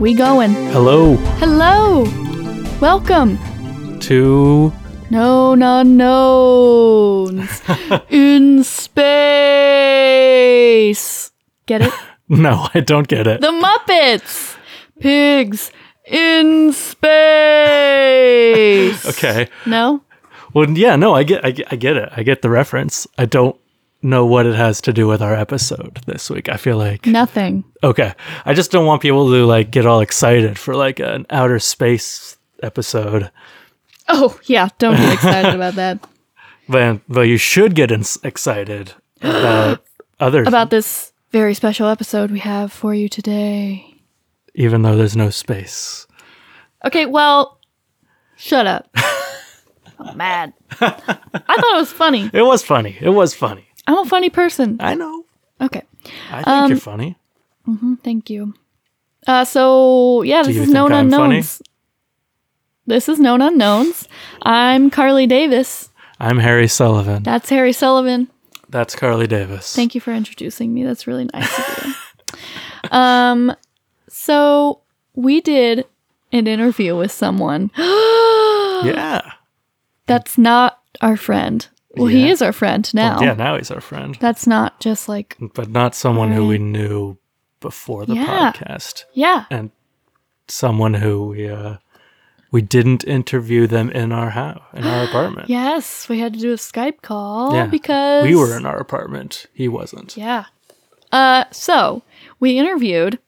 We going. Hello Hello. Welcome. to No, no, unknowns in space. Get it? No, I don't get it. The Muppets. Pigs in space. Okay. No? Well, yeah, no, I get, I get, I get it. I get the reference. I don't know what it has to do with our episode this week. I feel like Nothing. okay. I just don't want people to like get all excited for like an outer space episode. Oh, yeah. Don't get excited about that. But but you should get ins- excited about other About this very special episode we have for you today. even though there's no space. Okay, well, shut up. I'm mad. I thought it was funny. It was funny. It was funny. I'm a funny person. I know. Okay. I think Um, you're funny. Thank you. Uh, so yeah, this you is think known I'm funny? unknowns. This is known unknowns. I'm Carly Davis. I'm Harry Sullivan. That's Harry Sullivan. That's Carly Davis. Thank you for introducing me. That's really nice of you. um, so we did an interview with someone. Yeah. That's not our friend. Well, he is our friend now. Yeah, now he's our friend. That's not just like But not someone who we knew before the Yeah. podcast. yeah. And someone who we uh we didn't interview them in our house in our apartment. Yes, we had to do a Skype call Yeah. because We were in our apartment. He wasn't. Yeah. Uh so we interviewed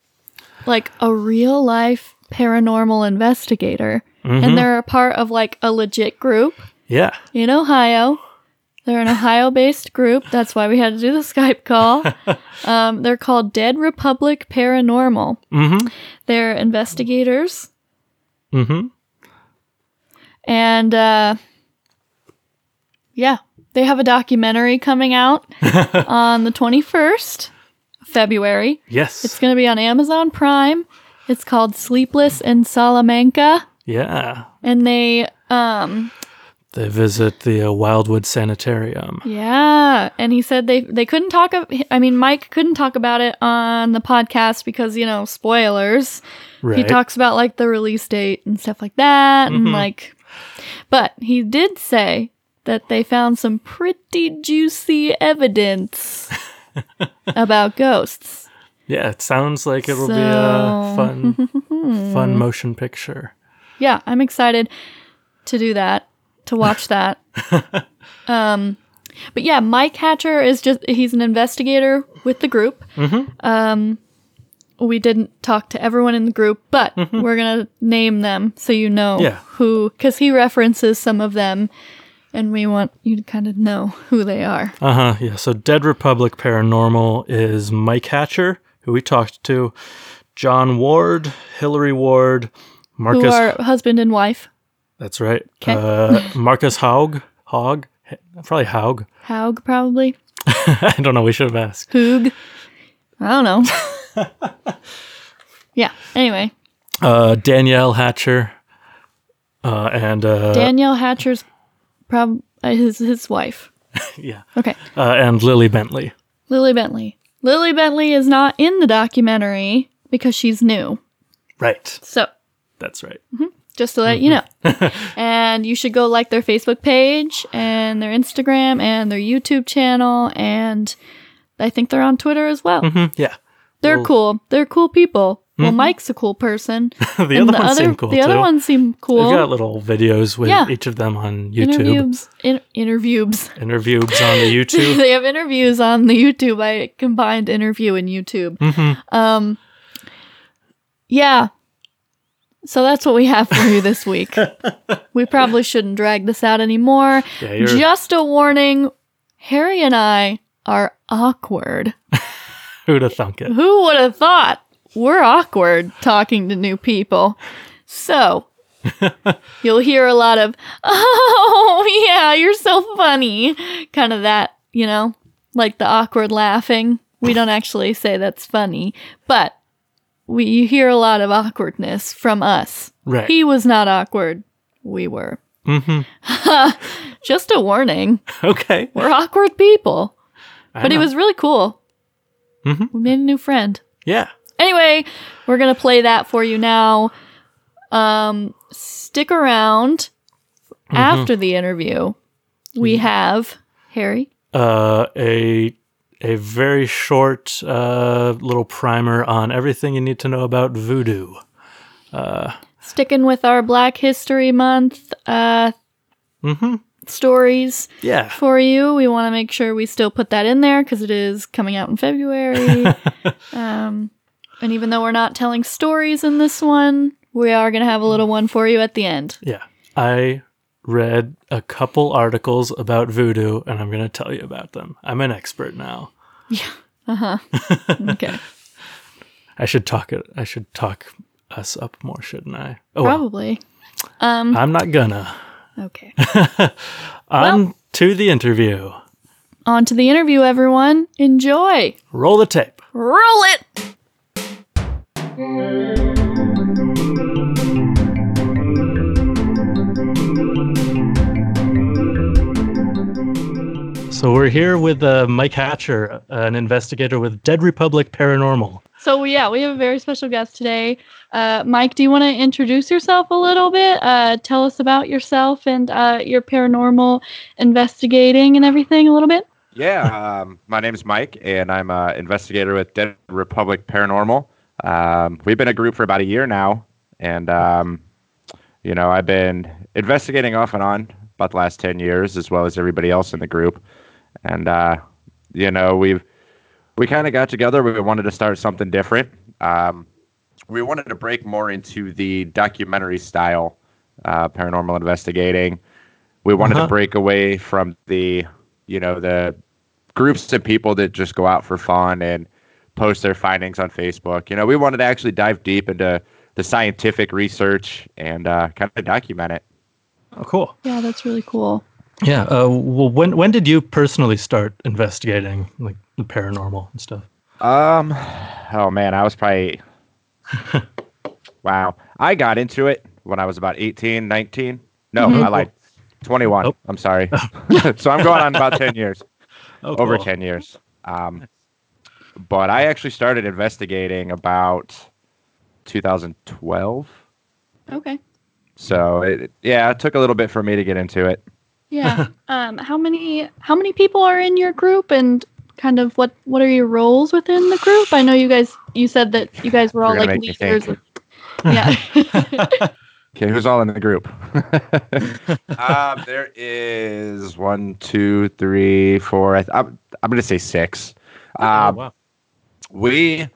like a real life paranormal investigator Mm-hmm. and they're a part of like a legit group Yeah. in Ohio. They're an Ohio based group. That's why we had to do the Skype call. um, they're called Dead Republic Paranormal. Mm-hmm. They're investigators Mm-hmm. and uh yeah, they have a documentary coming out on the 21st February. Yes. It's going to be on Amazon Prime. It's called Sleepless in Salamanca yeah. and they um They visit the uh, Wildwood Sanitarium. yeah, and he said they they couldn't talk of I mean Mike couldn't talk about it on the podcast because, you know, spoilers. Right. He talks about like the release date and stuff like that and like but he did say that they found some pretty juicy evidence about ghosts. yeah, it sounds like it'll be a fun fun motion picture. Yeah, I'm excited to do that, to watch that. um, but yeah, Mike Hatcher is just, he's an investigator with the group. Um, we didn't talk to everyone in the group, but we're going to name them so you know Yeah. who, because he references some of them and we want you to kind of know who they are. Uh huh. Yeah. So Dead Republic Paranormal is Mike Hatcher, who we talked to, John Ward, Hillary Ward, Marcus, Who are husband and wife. That's right. 'Kay. Uh, Marcus Haug. Hog. Probably Haug. Haug, probably. I don't know. We should have asked. Hoog. I don't know. yeah, anyway. Uh, Danielle Hatcher. Uh, and uh, Danielle Hatcher's prob uh, his his wife. yeah, Okay, uh, and Lily Bentley. Lily Bentley. Lily Bentley is not in the documentary because she's new. Right. So That's right. Just to let you know, and you should go like their Facebook page and their Instagram and their YouTube channel, and I think they're on Twitter as well. Hmm, yeah. They're Well- cool. They're cool people. Well, Mike's a cool person. the other ones seem cool the too. other ones seem cool. They've got little videos with Yeah. each of them on YouTube. interviews, in, interviews. Interviews on the YouTube. they have interviews on the YouTube. I combined interview and YouTube. Mm-hmm. Um, yeah. So that's what we have for you this week. we probably shouldn't drag this out anymore. Yeah, you're Just a warning: Harry and I are awkward. who'd have thunk it? Who would have thought we're awkward talking to new people? So. You'll hear a lot of, oh, yeah, you're so funny. Kind of that, you know, like the awkward laughing. We don't actually say that's funny, but we you hear a lot of awkwardness from us. Right. He was not awkward. We were. mm-hmm. Just a warning. Okay. We're awkward people. I But he know. was really cool. Mhm. We made a new friend. Yeah. Anyway, we're gonna play that for you now. Um, stick around after the interview. We have Harry. Uh, a a very short uh, little primer on everything you need to know about voodoo. Sticking with our Black History Month uh, Mm-hmm. stories Yeah. for you. We want to make sure we still put that in there because it is coming out in February. um, and even though we're not telling stories in this one, we are going to have a little one for you at the end. Yeah. I read a couple articles about voodoo and I'm going to tell you about them. I'm an expert now. Yeah. Uh huh. okay. I should talk it I should talk us up more, shouldn't I? Oh, well, Probably. Um, I'm not gonna. okay. On to the interview. On to the interview, everyone. Enjoy. Roll the tape. Roll it. So we're here with uh, Mike Hatcher, an investigator with Dead Republic Paranormal. So yeah, we have a very special guest today. Uh, Mike, do you want to introduce yourself a little bit? Uh, tell us about yourself and uh, your paranormal investigating and everything a little bit. Yeah, um, my name's Mike, and I'm an investigator with Dead Republic Paranormal. Um, we've been a group for about a year now, and um, you know I've been investigating off and on about the last ten years, as well as everybody else in the group. And uh, you know we've we kind of got together. We wanted to start something different. Um, we wanted to break more into the documentary style uh, paranormal investigating. We wanted Uh-huh. to break away from the you know the groups of people that just go out for fun and post their findings on Facebook. You know, we wanted to actually dive deep into the scientific research and uh, kind of document it. Oh, cool. Yeah, that's really cool. Yeah. Uh, well, when when did you personally start investigating like the paranormal and stuff? Um, oh man, I was probably wow. I got into it when I was about 18, 19. No, Mhm. I like 21. Oh. I'm sorry. so I'm going on about 10 years. Oh, over cool. 10 years. Um, but I actually started investigating about 2012. Okay. So it, yeah, it took a little bit for me to get into it. Yeah. um, how many how many people are in your group and kind of what what are your roles within the group? I know you guys you said that you guys were all You're like leaders. think. yeah. Okay, who's all in the group? um, there is one, two, three, four. I th- I'm, I'm going to say six. Oh, Um, wow. we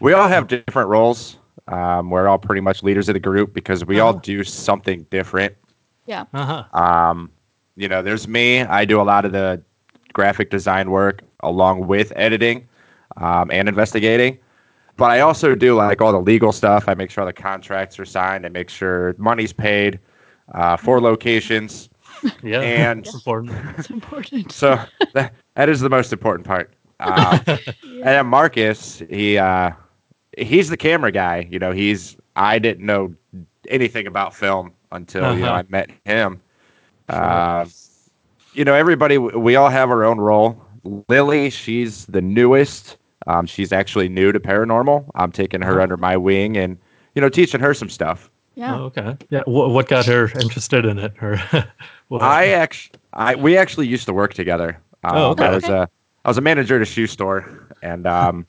we all have different roles. Um, we're all pretty much leaders of the group because we all Oh. do something different. Yeah. Uh-huh. Um, you know, there's me. I do a lot of the graphic design work along with editing um, and investigating. But I also do like all the legal stuff. I make sure all the contracts are signed. I make sure money's paid uh, for locations. Yeah. And- It's important. It's important. So that, that is the most important part. Um, and then Marcus, he uh, he's the camera guy. You know, he's I didn't know anything about film until you know Uh-huh. I met him. Uh, you know, everybody we all have our own role. Lily, she's the newest. Um, she's actually new to paranormal. I'm taking her Oh. under my wing and you know teaching her some stuff. Yeah. Oh, okay. Yeah. What, what got her interested in it? Or what- I actually, I we actually used to work together. Um, Oh, okay. I was a I was a manager at a shoe store, and um,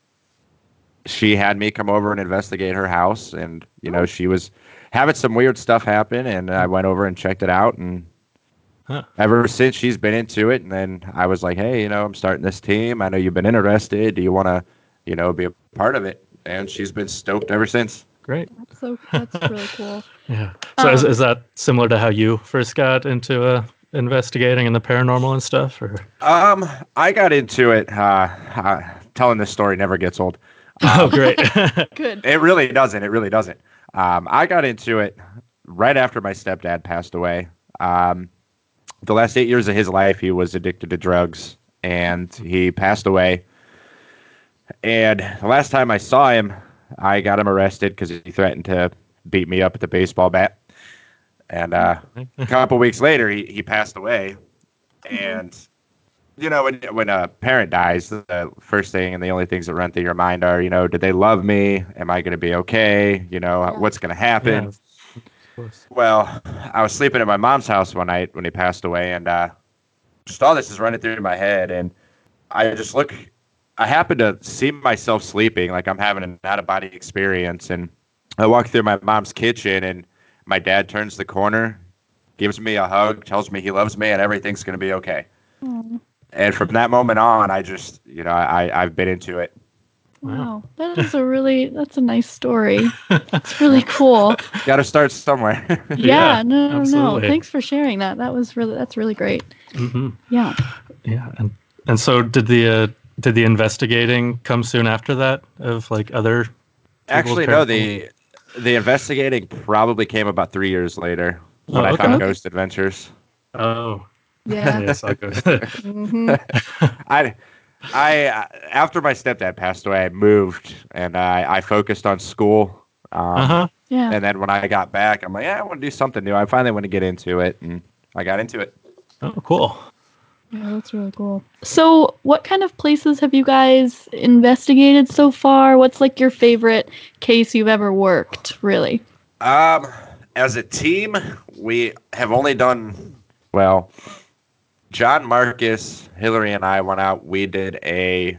she had me come over and investigate her house, and you know she was having some weird stuff happen, and I went over and checked it out, and Huh. ever since she's been into it, and then I was like, hey, you know, I'm starting this team. I know you've been interested. Do you want to, you know, be a part of it? And she's been stoked ever since. Great. That's so that's really cool. Yeah. So is, Um, is that similar to how you first got into uh, investigating and the paranormal and stuff? Or Um, I got into it. Uh, uh, telling this story never gets old. oh, great. Good. It really doesn't. It really doesn't. Um, I got into it right after my stepdad passed away. Um, the last eight years of his life, he was addicted to drugs, and he passed away. And the last time I saw him, I got him arrested because he threatened to beat me up with a baseball bat. And uh, a couple weeks later, he, he passed away. And you know, when when a parent dies, the first thing and the only things that run through your mind are, you know, did they love me? Am I going to be okay? You know, Yeah. what's going to happen? Yeah, of course. Well, I was sleeping at my mom's house one night when he passed away, and uh, just all this is running through my head, and I just look. I happen to see myself sleeping, like I'm having an out of body experience, and I walk through my mom's kitchen, and my dad turns the corner, gives me a hug, tells me he loves me, and everything's gonna be okay. Aw, And from that moment on, I just, you know, I I've been into it. Wow, that is a really that's a nice story. That's really cool. Got to start somewhere. Yeah, Yeah, no, no, no. Thanks for sharing that. That was really that's really great. hmm Yeah. Yeah, and and so did the uh, did the investigating come soon after that of like other? Actually, no. The the investigating probably came about three years later when Oh, I okay. found Ghost Adventures. Oh, Yeah. yes, I'll go. hmm I, I uh, after my stepdad passed away, I moved and I, I focused on school. Um, uh huh. Yeah. And then when I got back, I'm like, yeah, I want to do something new. I finally want to get into it, and I got into it. Oh, cool. Yeah, that's really cool. So, what kind of places have you guys investigated so far? What's like your favorite case you've ever worked, really? Um, as a team, we have only done well. John Marcus, Hillary, and I went out. We did a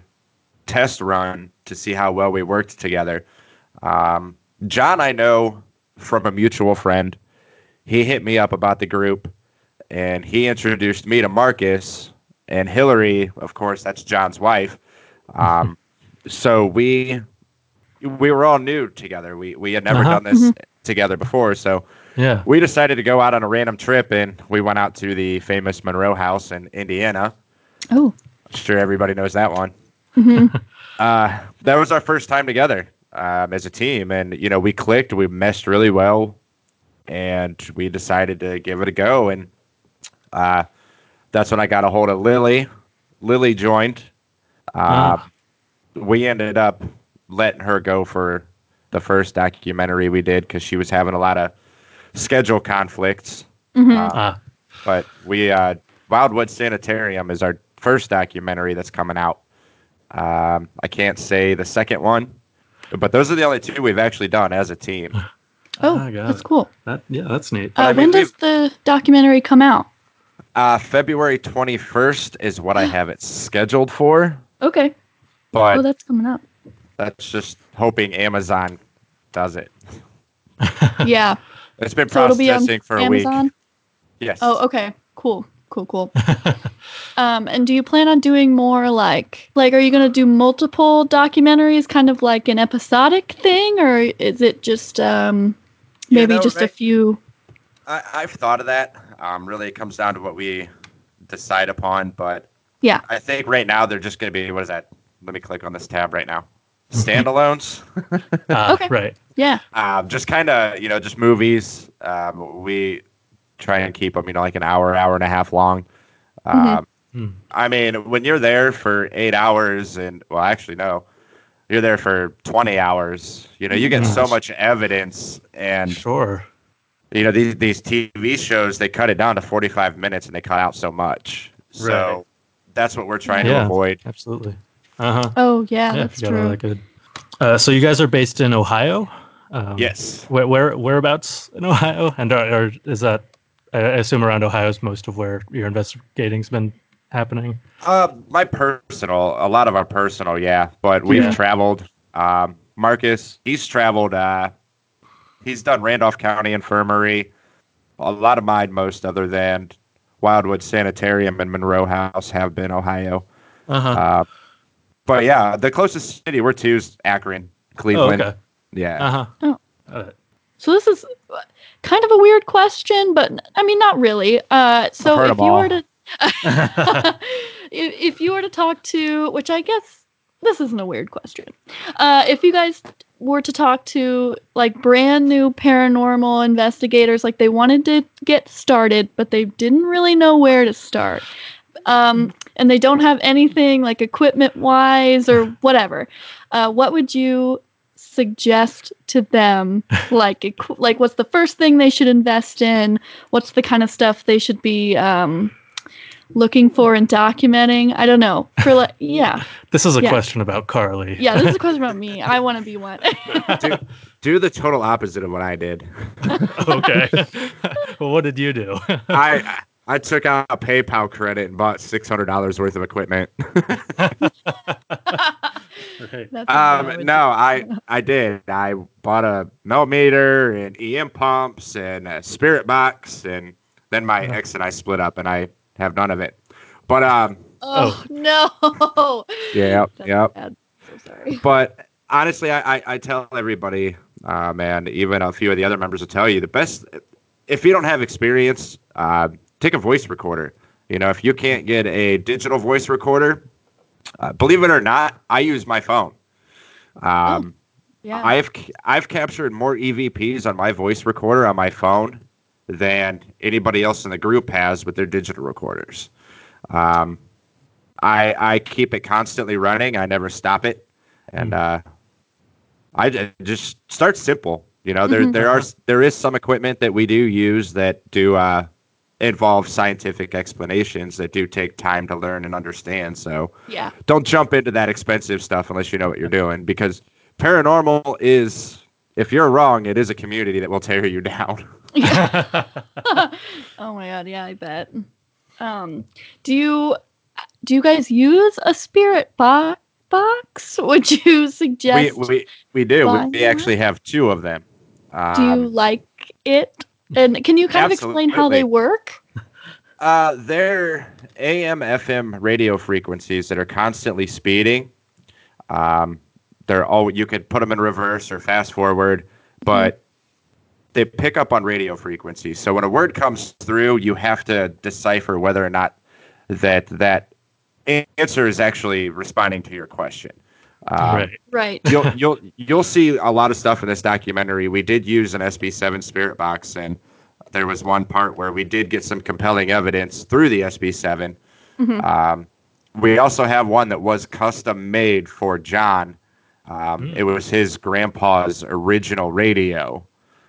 test run to see how well we worked together. Um, John, I know from a mutual friend. He hit me up about the group, and he introduced me to Marcus and Hillary. Of course, that's John's wife. Um, so we we were all new together. We we had never Uh-huh. done this together before, so Yeah. we decided to go out on a random trip, and we went out to the famous Monroe House in Indiana. Oh. Sure, everybody knows that one. hmm Uh, that was our first time together um, as a team, and you know we clicked, we meshed really well, and we decided to give it a go. And uh, that's when I got a hold of Lily. Lily joined. Uh, Ah. We ended up letting her go for the first documentary we did because she was having a lot of schedule conflicts. hmm Uh, Ah. but we uh, Wildwood Sanitarium is our first documentary that's coming out. Um, I can't say the second one, but those are the only two we've actually done as a team. Oh, I that's it. cool. That yeah, that's neat. Uh, I when mean, does the documentary come out? Uh, February 21st is what I have it scheduled for, Okay. but oh, that's coming up. that's just hoping Amazon does it. Yeah. It's been So it'll be on processing for a Amazon. week. Yes. Oh, okay. Cool. Cool. Cool. um, and do you plan on doing more like like are you gonna do multiple documentaries, kind of like an episodic thing, or is it just um You maybe know, just a few? I, I've thought of that. Um, really, it comes down to what we decide upon. But Yeah. I think right now they're just going to be what is that? Let me click on this tab right now. Standalones. Ah, Okay. Right. Yeah. um, just kind of you know just movies. Um, we try and keep them you know like an hour, hour and a half long. Um, Hmm. I mean, when you're there for eight hours, and well, actually no, you're there for twenty hours. You know, you get so much evidence, and Sure. you know these these TV shows they cut it down to 45 minutes and they cut out so much. So that's what we're trying Yeah. to avoid. Absolutely. Uh huh. Oh yeah, yeah, that's true. that good. Uh, so you guys are based in Ohio. Um, Yes. Where, where whereabouts in Ohio, and or, or is that I I assume around Ohio is most of where your investigating's been happening. Uh, my personal, a lot of our personal, yeah. But we've Yeah. traveled. Um, Marcus, he's traveled. Uh, he's done Randolph County Infirmary. A lot of mine, most other than Wildwood Sanitarium and Monroe House, have been Ohio. Uh-huh. Uh, but yeah, the closest city we're to is Akron, oh, Cleveland. okay. Yeah. Uh huh. Oh. Got it. So this is kind of a weird question, but I mean not really. Uh, so if you all. were to if, if you were to talk to, which I guess this isn't a weird question. Uh, if you guys were to talk to like brand new paranormal investigators, like they wanted to get started, but they didn't really know where to start. Um, and they don't have anything like equipment wise or whatever. Uh, what would you suggest to them? like, equ- like what's the first thing they should invest in? What's the kind of stuff they should be um, looking for and documenting. I don't know. For like, yeah, This is a Yeah. question about Carly. yeah. This is a question about me. I want to be one. do, do the total opposite of what I did. okay. well, what did you do? I I took out a PayPal credit and bought six hundred dollars worth of equipment. Right. That's what I Um, no, I I did. I bought a Mel meter and EM pumps and a spirit box, and then my Uh-huh. ex and I split up, and I have none of it. But um, do. Oh, no. yeah, That's yep. bad. So sorry. But honestly, I, I, I tell everybody, um, and even a few of the other members will tell you, the best, if you don't have experience, uh, take a voice recorder. You know, if you can't get a digital voice recorder, uh, believe it or not, I use my phone. Um, Yeah. I've I've captured more EVPs on my voice recorder on my phone than anybody else in the group has with their digital recorders. Um, I I keep it constantly running. I never stop it, and uh, I just start simple. You know, there Mhm. there are there is some equipment that we do use that do uh, involve scientific explanations that do take time to learn and understand. So yeah. don't jump into that expensive stuff unless you know what you're doing because paranormal is if you're wrong it is a community that will tear you down oh my god, yeah, I bet. Um, do you do you guys use a spirit bo- box? Would you suggest? we we we do Why we actually have two of them do you um, like it? And can you kind of explain how they work? uh, they're am fm radio frequencies that are constantly speeding. Um, they're all you could put them in reverse or fast forward but they pick up on radio frequencies. So when a word comes through you have to decipher whether or not that that answer is actually responding to your question um, right. Right. you'll you'll you'll see a lot of stuff in this documentary. We did use an SB7 spirit box, and there was one part where we did get some compelling evidence through the SB7. Mhm. Um, we also have one that was custom made for John. Um, Mm. It was his grandpa's original radio,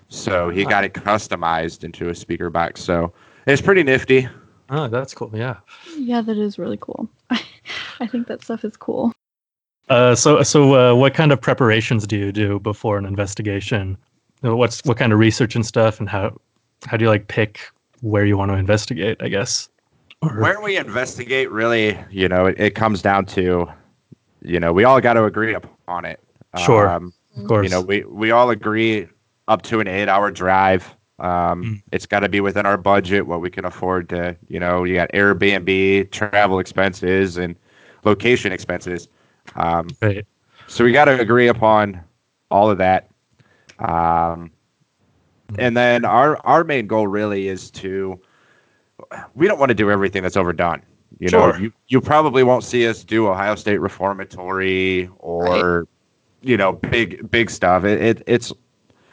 so he got it customized into a speaker box. So it's pretty nifty. Oh, that's cool. Yeah. Yeah, that is really cool. I think that stuff is cool. Uh, so, so uh, what kind of preparations do you do before an investigation? What's what kind of research and stuff, and how how do you like pick where you want to investigate? I guess. Or- where we investigate really you know it, it comes down to you know we all got to agree upon it Sure. um, of course. you know we, we all agree up to an eight hour drive um, Mm. it's got to be within our budget what we can afford to you know you got airbnb travel expenses and location expenses um, right. so we got to agree upon all of that. Um, and then our our main goal really is to we don't want to do everything that's overdone. You know, you, you probably won't see us do Ohio State Reformatory or you know big big stuff. It, it it's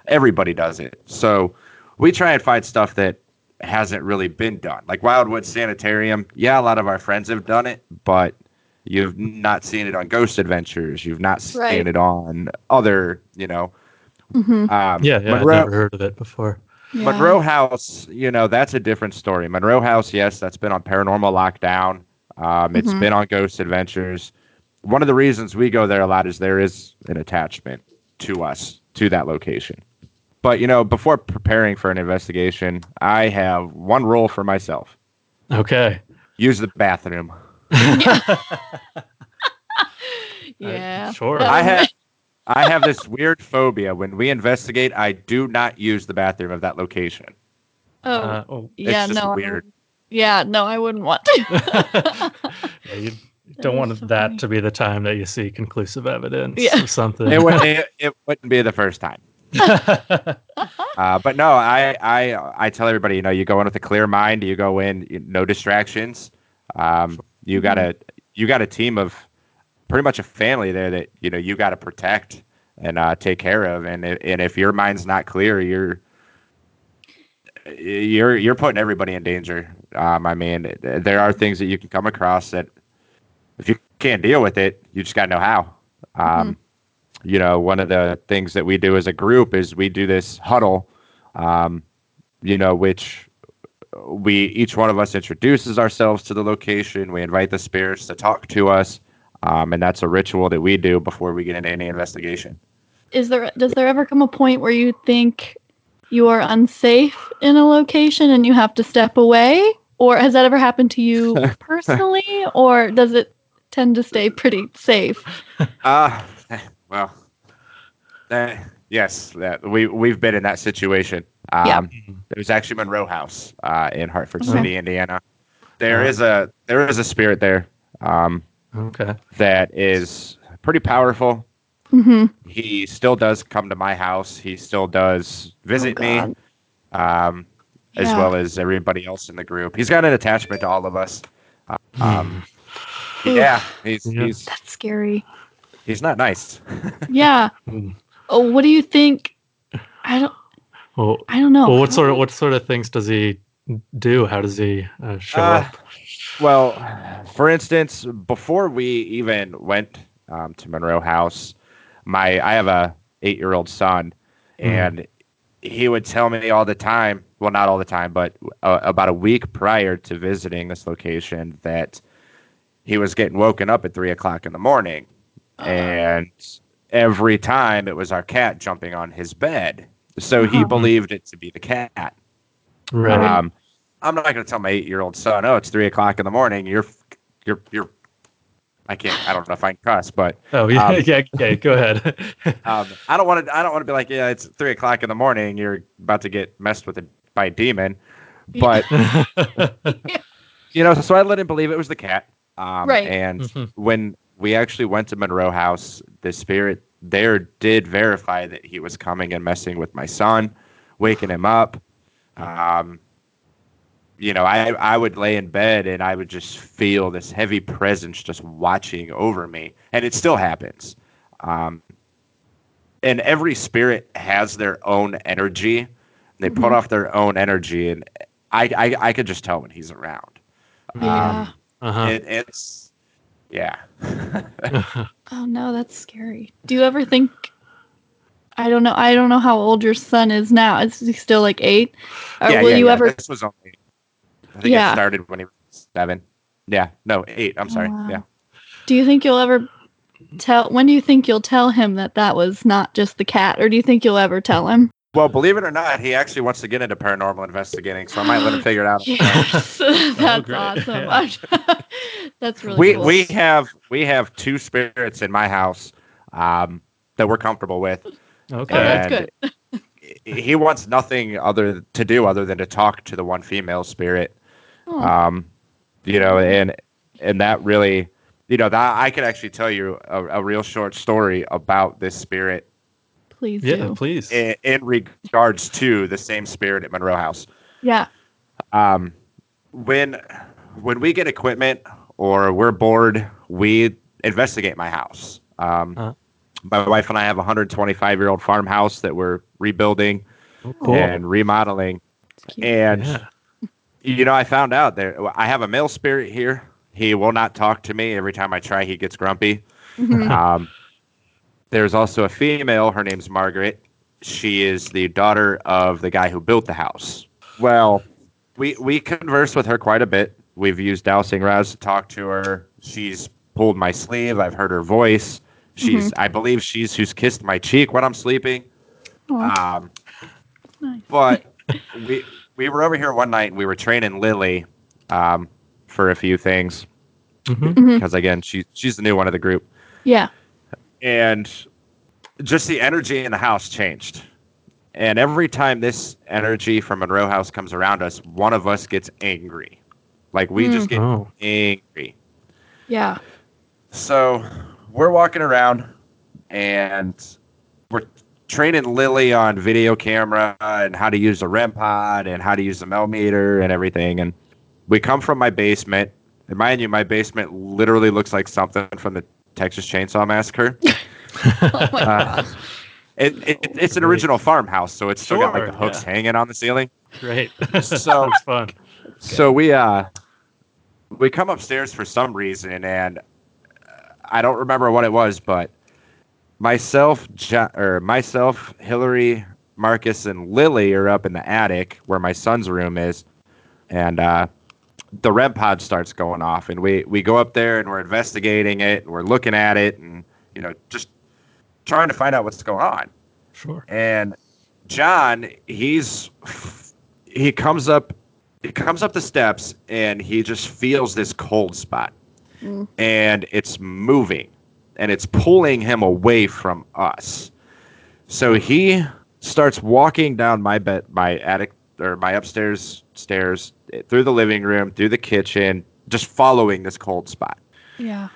everybody does it. So we try and find stuff that hasn't really been done. Like Wildwood Sanitarium, yeah, a lot of our friends have done it, but you've not seen it on Ghost Adventures. You've not seen Right. it on other, you know. hmm Um, Yeah, yeah. I've never heard of it before. Yeah. Monroe House, you know, that's a different story. Monroe House, yes, that's been on Paranormal Lockdown. Um, It's Mhm. been on Ghost Adventures. One of the reasons we go there a lot is there is an attachment to us to that location. But you know, before preparing for an investigation, I have one rule for myself: Okay. use the bathroom. Yeah. sure. I have I have this weird phobia when we investigate. I do not use the bathroom of that location. Oh, Uh, oh, yeah. just No. I weird. wouldn't- yeah. No, I wouldn't want to. yeah, you don't is want so that funny. to be the time that you see conclusive evidence Yeah. of something. It, would, it, it wouldn't be the first time. Uh, but no, I, I I tell everybody, you know, you go in with a clear mind. You go in, you, no distractions. Um, you got a you got a team of pretty much a family there that you know you got to protect and uh, take care of. And if, and if your mind's not clear, you're you're you're putting everybody in danger. Um, I mean, there are things that you can come across that if you can't deal with it, you just got to know how. Um, You know, one of the things that we do as a group is we do this huddle, um, you know, which we each one of us introduces ourselves to the location. We invite the spirits to talk to us, um, and that's a ritual that we do before we get into any investigation. Is there does there ever come a point where you think you are unsafe in a location and you have to step away? Or has that ever happened to you personally? or does it tend to stay pretty safe? Uh, well, uh, yes, that we we've been in that situation. Um, Yeah. It was actually Monroe House uh, in Hartford Okay. City, Indiana. There is a there is a spirit there um, Okay. that is pretty powerful. hmm He still does come to my house. He still does visit me, um, as Oh, well as everybody else in the group. He's got an attachment to all of us. Um, yeah, he's he's That's scary. he's not nice. Yeah. Mm. Oh, what do you think? I don't. Well, I don't know. well, what sort of what sort of things does he do? How does he uh, show Uh, up? Well, for instance, before we even went um, to Monroe House, my I have a eight year old son, Mhm. and he would tell me all the time. Well, not all the time, but uh, about a week prior to visiting this location, that he was getting woken up at three o'clock in the morning, Uh-huh. and every time it was our cat jumping on his bed. So he Uh-huh. believed it to be the cat. Right. Um, I'm not going to tell my eight-year-old son, "Oh, it's three o'clock in the morning. You're, you're, you're." I can't. I don't know if I can cuss, but oh yeah, um, yeah. Okay, go ahead. um, I don't want to. I don't want to be like, "Yeah, it's three o'clock in the morning. You're about to get messed with a, by a demon." But you know, so I let him believe it was the cat. Um, Right. And Mhm. when we actually went to Monroe House, the spirit there did verify that he was coming and messing with my son, waking him up. Um, you know, I I would lay in bed and I would just feel this heavy presence just watching over me, and it still happens. Um, and every spirit has their own energy. They put Mhm. off their own energy, and I, I I could just tell when he's around. Yeah. uh-huh. It, it's yeah. oh no, that's scary. Do you ever think? I don't know. I don't know how old your son is now. Is he still like eight? Or yeah, will yeah, you yeah. ever? This was only. I think Yeah. it started when he was seven. Yeah, no, eight. I'm oh, sorry. Wow. Yeah. Do you think you'll ever tell? When do you think you'll tell him that that was not just the cat, or do you think you'll ever tell him? Well, believe it or not, he actually wants to get into paranormal investigating, so I might let him figure it out. Yes, that's great. awesome. that's really we cool. we have we have two spirits in my house um, that we're comfortable with. oh, okay. that's good. He wants nothing other to do other than to talk to the one female spirit. Oh, um, you know, and and that really, you know, that I could actually tell you a, a real short story about this spirit please Yeah, do. please. in, in regards to the same spirit at Monroe House. Yeah. Um, when when we get equipment or we're bored, we investigate my house. Um, Uh-huh. My wife and I have a 125 year old farmhouse that we're rebuilding Oh, cool. and remodeling, and yeah. You know, I found out there. I have a male spirit here. He will not talk to me. Every time I try, he gets grumpy. Mhm. Um, there's also a female. Her name's Margaret. She is the daughter of the guy who built the house. Well, we we converse with her quite a bit. We've used dowsing rods to talk to her. She's pulled my sleeve. I've heard her voice. She's, I believe, she's who's kissed my cheek when I'm sleeping. Aw, Um, nice. but we we were over here one night and we were training Lily um, for a few things Mhm. Mhm. because again she she's the new one of the group Yeah. And just the energy in the house changed. And every time this energy from Monroe House comes around us, one of us gets angry. Like we just hmm. get Oh. angry. Yeah. So we're walking around and we're training Lily on video camera and how to use a REM pod and how to use the Mel meter and everything. And we come from my basement. And mind you, my basement literally looks like something from the Texas Chainsaw Massacre. Oh my Uh, gosh. It, it, it's an original farmhouse, so it's still got like the hooks yeah. hanging on the ceiling. Great. So- Looks fun. So we uh we come upstairs for some reason, and uh, I don't remember what it was, but myself, ja- or myself, Hillary, Marcus, and Lily are up in the attic where my son's room is, and uh, the REM pod starts going off, and we we go up there and we're investigating it, and we're looking at it, and you know just trying to find out what's going on. Sure. And John, he's he comes up he comes up the steps and he just feels this cold spot. Mm. And it's moving and it's pulling him away from us. So he starts walking down my bed my attic or my upstairs stairs through the living room, through the kitchen, just following this cold spot. Yeah.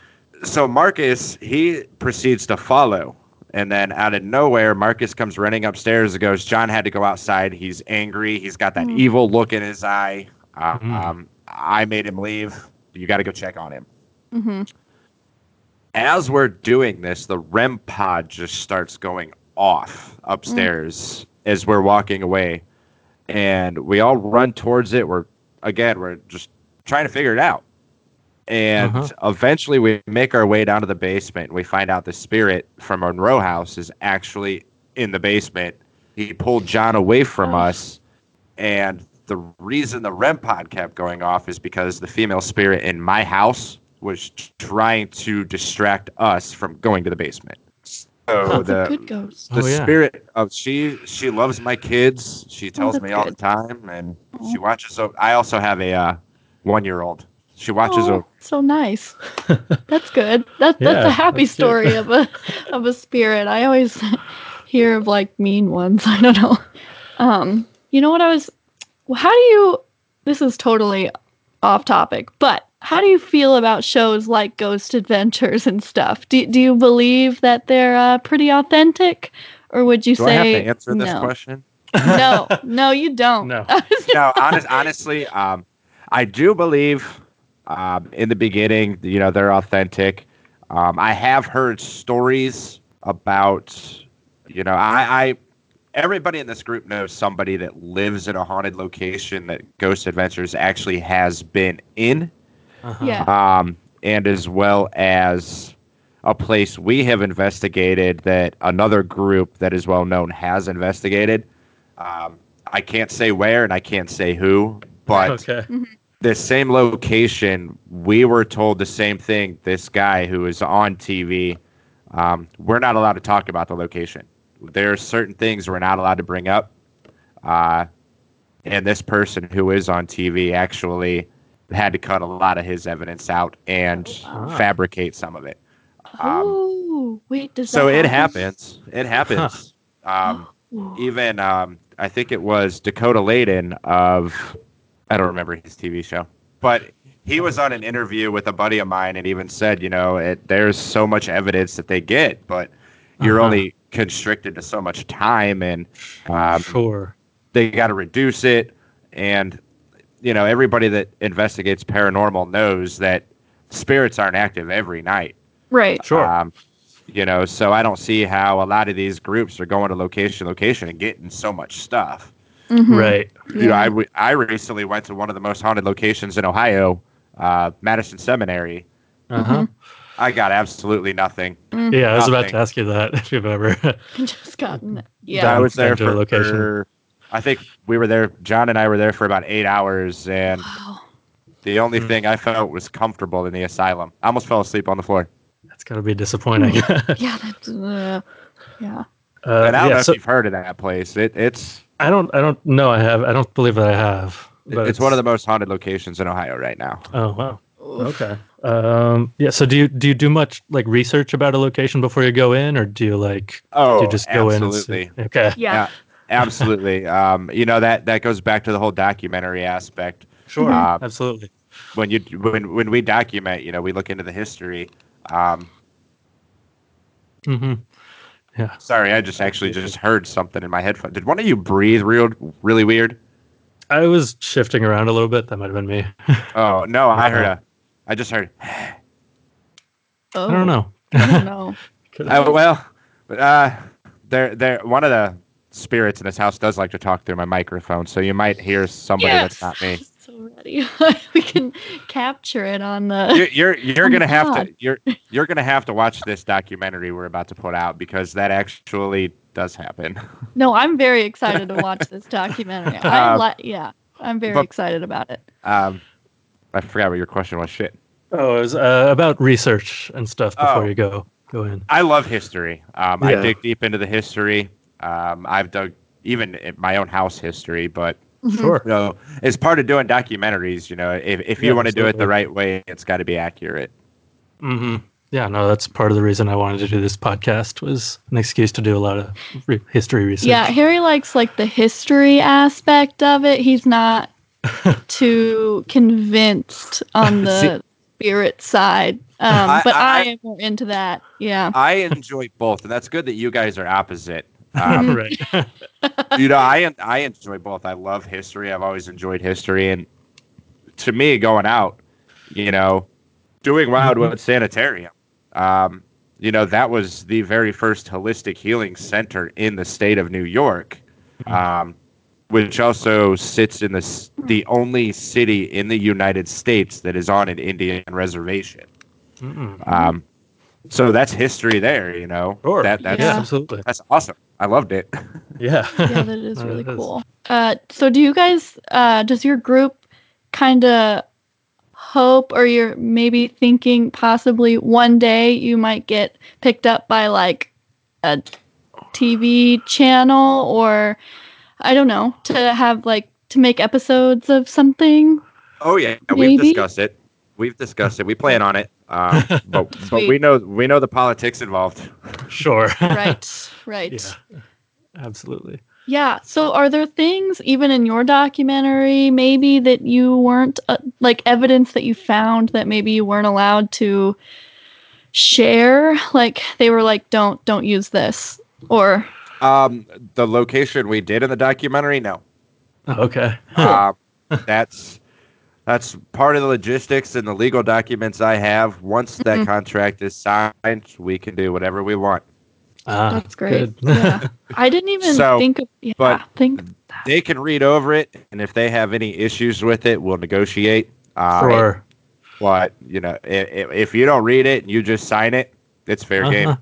So Marcus, he proceeds to follow. And then out of nowhere, Marcus comes running upstairs and goes, John had to go outside. He's angry. He's got that Mm. evil look in his eye. Uh, Mhm. um, I made him leave. You got to go check on him. Mm-hmm. As we're doing this, the REM pod just starts going off upstairs as we're walking away. And we all run towards it. We're, again, we're just trying to figure it out. And Uh-huh. eventually we make our way down to the basement and we find out the spirit from Monroe House is actually in the basement. He pulled John away from Oh. us. And the reason the REM pod kept going off is because the female spirit in my house was trying to distract us from going to the basement. So the good ghost. the Oh, yeah. spirit of she she loves my kids. She tells that's me all the time, and Aw. she watches. I also have a uh, one year old. She watches. Oh, over so nice. That's good. That that's Yeah, a happy that's good. story of a of a spirit. I always hear of like mean ones. I don't know. Um, you know what I was how do you this is totally off topic, but how do you feel about shows like Ghost Adventures and stuff? Do do you believe that they're uh, pretty authentic, or would you Do I have say to answer this no? question? no, no, you don't. No. no, honest, honestly, um, I do believe um, in the beginning, you know, they're authentic. Um, I have heard stories about, you know, I, I everybody in this group knows somebody that lives in a haunted location that Ghost Adventures actually has been in. Uh-huh. Yeah. um, and as well as a place we have investigated that another group that is well known has investigated. Um, I can't say where and I can't say who, but okay. this same location, we were told the same thing. This guy who is on TV, um, we're not allowed to talk about the location. There are certain things we're not allowed to bring up. Uh, and this person who is on TV actually had to cut a lot of his evidence out and Ah. fabricate some of it. Um, oh, wait, does so that it happens. It happens. Um, even um, I think it was Dakota Laden of I don't remember his TV show, but he was on an interview with a buddy of mine and even said, you know, it, there's so much evidence that they get, but you're Uh-huh. only constricted to so much time, and um, sure. they got to reduce it. And you know, everybody that investigates paranormal knows that spirits aren't active every night. Right. Sure. Um, you know, so I don't see how a lot of these groups are going to location location and getting so much stuff. Mhm. Right. You know, Yeah. I, w- I recently went to one of the most haunted locations in Ohio, uh, Madison Seminary. Uh-huh. I got absolutely nothing. Mhm. Yeah, I was about to ask you that if you've ever. Just gotten yeah. I yeah. was there Been to a for, location. for- I think we were there. John and I were there for about eight hours, and Wow. the only Hmm. thing I felt was comfortable in the asylum. I almost fell asleep on the floor. That's gotta be disappointing. Yeah, that's uh, yeah. Uh, and I don't yeah, know so if you've heard of that place. It, it's I don't. I don't know. I have. I don't believe that I have. But it's one of the most haunted locations in Ohio right now. Oh wow. Oof. Okay. Um. Yeah. So do you do you do much like research about a location before you go in, or do you like Oh, do you just go absolutely. in? And see? Okay. Yeah. Yeah, absolutely. um, you know that that goes back to the whole documentary aspect. Sure. Uh, Absolutely. When you when when we document, you know, we look into the history. Um, hmm sorry, I just actually just heard something in my headphone. Did one of you breathe real really weird? I was shifting around a little bit. That might have been me. Oh no, I heard a. I just heard. Oh, I don't know. I don't know. Could have- Oh well, uh, there there one of the spirits in this house does like to talk through my microphone, so you might hear somebody that's not me. So ready. we can capture it on the. you're you're, you're Oh gonna have God. to you're you're gonna have to watch this documentary we're about to put out because that actually does happen. No, I'm very excited to watch this documentary. I Uh, like. Yeah. I'm very But- excited about it. Um, I forgot what your question was. Shit. Oh, it was uh, about research and stuff before Oh. you go go in. I love history. Um, Yeah. I dig deep into the history. Um, I've dug even in my own house history, but Sure. you know, as part of doing documentaries, you know, if, if you Yeah, want to do it the right way, it's got to be accurate. hmm Yeah, no, that's part of the reason I wanted to do this podcast was an excuse to do a lot of re- history research. Yeah, Harry likes like the history aspect of it. He's not too convinced on the spirit side. Um, I- but I, I- am more into that. Yeah. I enjoy both, and that's good that you guys are opposite. Um, right. you know, I I enjoy both. I love history. I've always enjoyed history, and to me, going out, you know, doing Wildwood Sanitarium, um, you know, that was the very first holistic healing center in the state of New York, um, which also sits in the the only city in the United States that is on an Indian reservation. Mm-mm. Um, so that's history there. You know, Sure. that that's yeah, Yeah. absolutely. that's awesome. I loved it. Yeah. yeah, that is really it is. cool. Uh, so do you guys, uh, does your group kind of hope or you're maybe thinking possibly one day you might get picked up by like a TV channel or I don't know, to have like to make episodes of something? Oh yeah, we've discussed it. We've discussed it. We plan on it. Um, but but we know we know the politics involved. sure. Right, right. yeah. Absolutely. Yeah. So, are there things even in your documentary, maybe that you weren't uh, like evidence that you found that maybe you weren't allowed to share? Like they were like, "Don't, don't use this," or Um, the location we did in the documentary, no. Oh, Okay. Um, that's that's part of the logistics and the legal documents I have. Once that Mhm. contract is signed, we can do whatever we want. Ah, that's great. yeah. I didn't even So, think of. Yeah. but- think. They can read over it, and if they have any issues with it, we'll negotiate. Um, sure. But you know, if, if you don't read it and you just sign it, it's fair game. Uh-huh.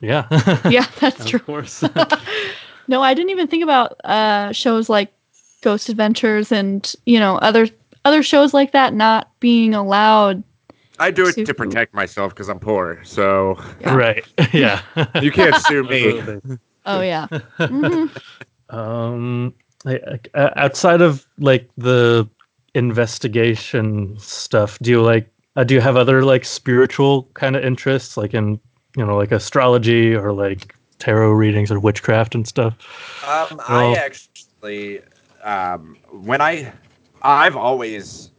Yeah. Yeah, that's true. Of course. No, I didn't even think about uh, shows like Ghost Adventures and you know other other shows like that not being allowed. I do it to Super. protect myself because I'm poor. So Yeah. Right. Yeah. you can't sue me. Oh yeah. Mhm. Um, I- I- uh, outside of like the investigation stuff, do you like uh, do you have other like spiritual kind of interests, like in you know like astrology or like tarot readings or witchcraft and stuff? Um, Well- I actually, um, when I, I've always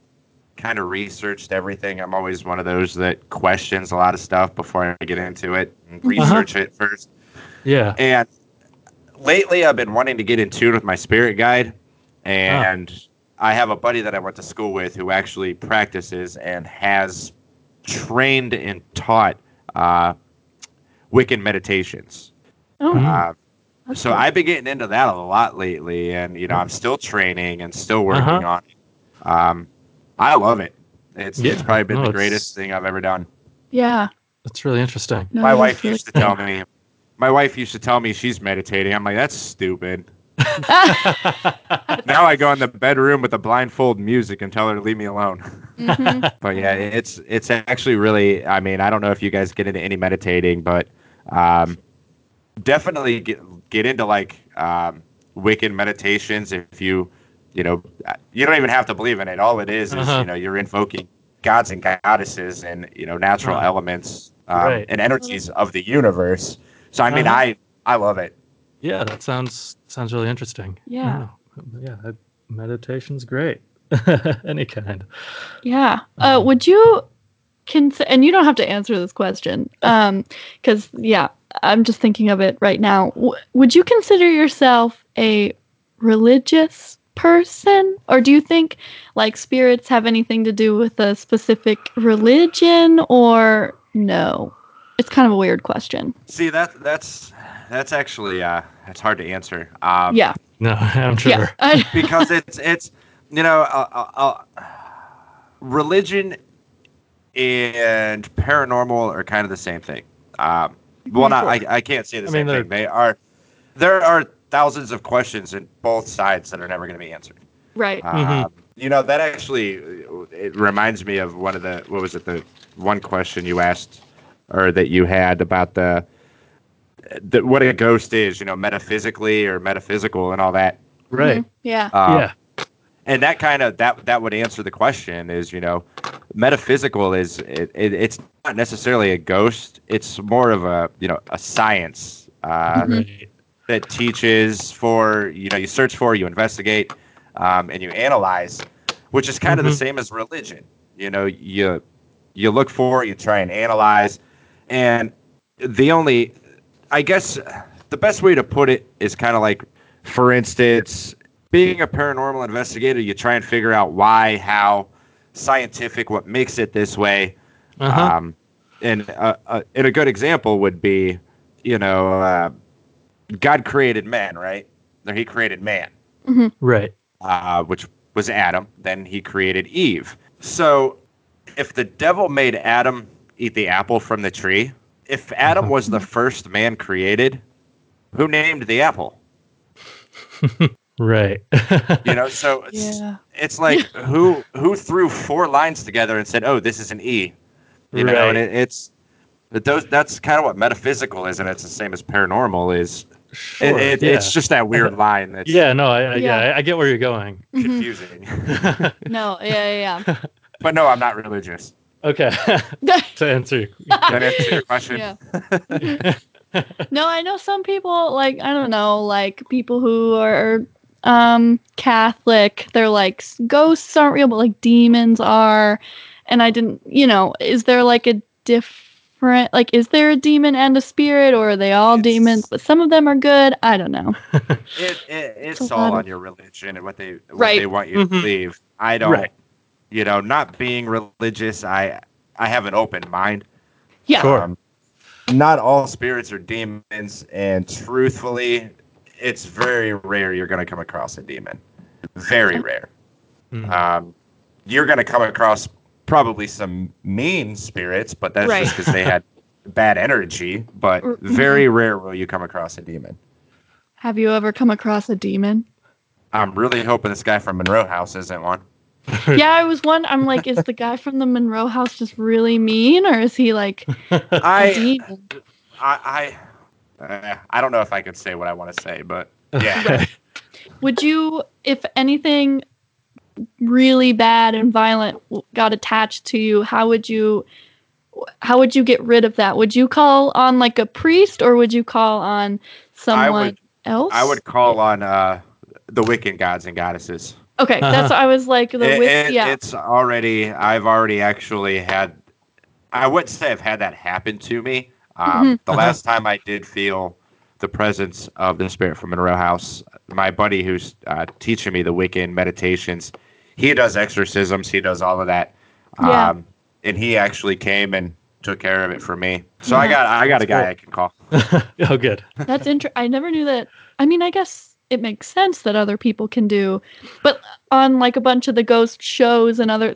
kind of researched everything. I'm always one of those that questions a lot of stuff before I get into it and research it first. Yeah. And lately, I've been wanting to get in tune with my spirit guide, and I have a buddy that I went to school with who actually practices and has trained and taught uh, Wiccan meditations. Oh. Uh, that's so cool. I've been getting into that a lot lately, and you know I'm still training and still working Uh-huh. on it. Um, I love it. It's, it's probably been no, the greatest thing I've ever done. yeah. That's really interesting. No, my wife used to tell me. My wife used to tell me she's meditating. I'm like, that's stupid. Now I go in the bedroom with the blindfold music and tell her to leave me alone. Mhm. But yeah, it's it's actually really. I mean, I don't know if you guys get into any meditating, but um, definitely get get into like um, Wiccan meditations. If you, you know, you don't even have to believe in it. All it is is Uh-huh. you know you're invoking gods and goddesses and you know natural Right. elements um, Right. and energies of the universe. So I mean, Uh-huh. I I love it. Yeah, that sounds sounds really interesting. Yeah. Yeah, meditation's great. Any kind. Yeah. Uh, Um, would you consider? And you don't have to answer this question, um, because yeah, I'm just thinking of it right now. W- would you consider yourself a religious person, or do you think like spirits have anything to do with a specific religion, or no? It's kind of a weird question. See that that's that's actually uh that's hard to answer. Um, yeah. No, I'm sure. Yeah. Because it's it's you know uh, uh, uh, religion and paranormal are kind of the same thing. Um, well, not I, I can't say the I same mean, thing. They are there are thousands of questions in both sides that are never going to be answered. Right. Um, you know that actually it reminds me of one of the what was it the one question you asked or that you had about the, the what a ghost is you know metaphysically or metaphysical and all that Right. Yeah. Um, yeah. And that kind of that that would answer the question is you know metaphysical is it, it, it's not necessarily a ghost it's more of a you know a science uh, Right. that teaches for you know you search for you investigate um, and you analyze which is kind of Mhm. the same as religion you know you you look for you try and analyze and the only i guess the best way to put it is kind of like for instance being a paranormal investigator you try and figure out why how scientific what makes it this way Uh-huh. um, and, uh, uh, and a good example would be, you know, uh, God created man, right? Or he created man, right. uh, which was Adam. Then he created Eve. So if the devil made Adam eat the apple from the tree, if Adam was the first man created, who named the apple? Right. You know, so it's, Yeah. it's like who who threw four lines together and said, "Oh, this is an E," you know, and it, it's but those that's kind of what metaphysical is, and it's the same as paranormal is. Sure, it, yeah. It's just that weird line that's yeah, no, I, I, yeah, Yeah. I, I get where you're going. Confusing. No. Yeah. Yeah. but no, I'm not religious. okay. To answer your that answer your question? yeah. no, I know some people like I don't know, like people who are um Catholic, they're like ghosts aren't real, but like demons are. And I didn't, you know, is there like a different like is there a demon and a spirit or are they all It's- demons, but some of them are good? I don't know. It, it it's It's all on of- your religion and what they what Right. they want you to Mhm. believe. I don't, Right. you know, not being religious. I I have an open mind. Yeah. Sure. Um, not all spirits are demons, and truthfully, it's very rare you're going to come across a demon. Very rare. Mm. Um, you're going to come across probably some mean spirits, but that's Right. just because they had bad energy. But very rare will you come across a demon. Have you ever come across a demon? I'm really hoping this guy from Monroe House isn't one. yeah, I was one. I'm like, is the guy from the Monroe house just really mean, or is he like a I demon? I I, uh, I don't know if I could say what I want to say, but yeah. Okay. Would you, if anything really bad and violent got attached to you, how would you how would you get rid of that? Would you call on like a priest or would you call on someone would- else? I would call on uh, the Wiccan gods and goddesses. Okay, that's what I was like the It- with it- yeah. It's already, I've already actually had, I wouldn't say I've had that happen to me. Um, Mhm. The Uh-huh. last time I did feel the presence of the spirit from Monroe House, my buddy who's uh, teaching me the Wiccan meditations, he does exorcisms, he does all of that. Yeah. Um, and he actually came and took care of it for me. So I got, I got a guy cool. I can call. oh, good. That's interesting. I never knew that. I mean, I guess it makes sense that other people can do, but on like a bunch of the ghost shows and other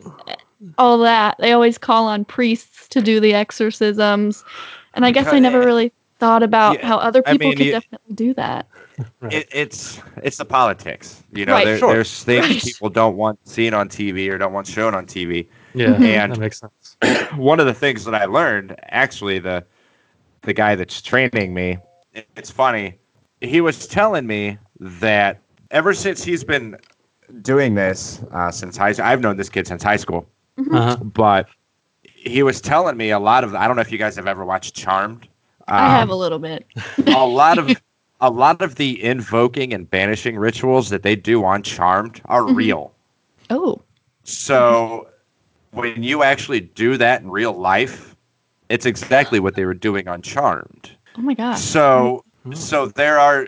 all that, they always call on priests to do the exorcisms. And I guess I never really thought about Yeah, how other I people mean, could you- definitely do that. Right. It, it's it's the politics, you know. Right, there, sure. There's things Right. people don't want seen on TV or don't want shown on TV. yeah, Mhm. And that makes sense. one of the things that I learned, actually, the the guy that's training me, it- it's funny. He was telling me that ever since he's been doing this uh, since high, I've known this kid since high school, Uh-huh. but he was telling me a lot of. I don't know if you guys have ever watched Charmed. I Um, have a little bit. a lot of a lot of the invoking and banishing rituals that they do on Charmed are Mhm. real. Oh, So when you actually do that in real life, it's exactly what they were doing on Charmed. oh my gosh. So Mhm. so there are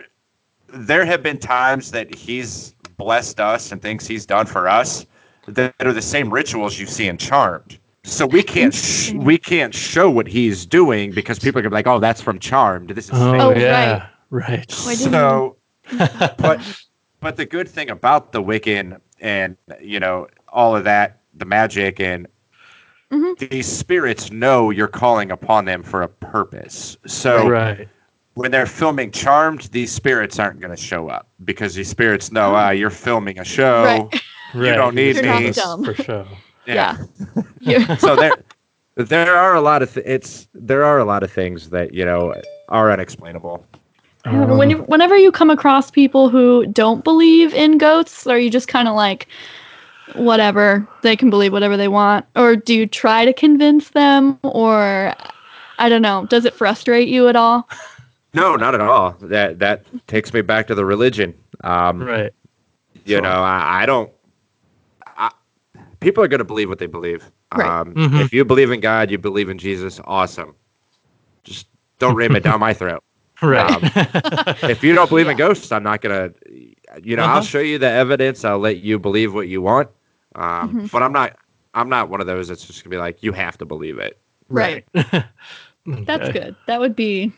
there have been times that he's blessed us and things he's done for us that are the same rituals you see in Charmed. So we can't sh- we can't show what he's doing because people are gonna be like, oh, that's from Charmed. This is Oh, fake." Oh, yeah. Right. Oh, so but but the good thing about the Wiccan and you know all of that, the magic and Mhm. these spirits know you're calling upon them for a purpose. So right. when they're filming Charmed, these spirits aren't going to show up because these spirits know uh, you're filming a show. Right. Right. don't need You're not me. dumb. for sure. Yeah. You're- so there, there are a lot of th- it's there are a lot of things that you know are unexplainable. Yeah, Um, when you, whenever you come across people who don't believe in goats, are you just kind of like, whatever, they can believe whatever they want? Or do you try to convince them? Or, I don't know, does it frustrate you at all? No, not at all. That that takes me back to the religion. Um, right. You Sure. know, I, I don't. I, people are going to believe what they believe. Right. Um, Mhm. If you believe in God, you believe in Jesus. Awesome. Just don't ram it down my throat. Right. If you don't believe in ghosts, I'm not gonna. You know, I'll Uh-huh. show you the evidence. I'll let you believe what you want. Um, Mhm. But I'm not. I'm not one of those that's just gonna be like, you have to believe it. Right. That's Okay. good. That would be,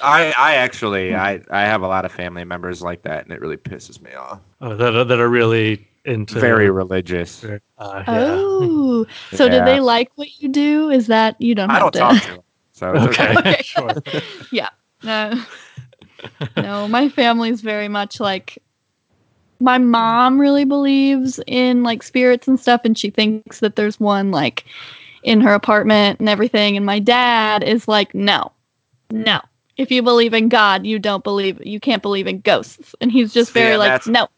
I, I actually, I, I have a lot of family members like that, and it really pisses me off. Oh, that that are really into Very religious. Uh, yeah. oh. So did Yeah. they like what you do? Is that, you don't I have don't to. talk to them, so Okay. okay. Okay. sure. No. no, my family's very much like my mom really believes in like spirits and stuff and she thinks that there's one like in her apartment and everything and my dad is like no. No. If you believe in God, you don't believe you can't believe in ghosts. And he's just very and like no.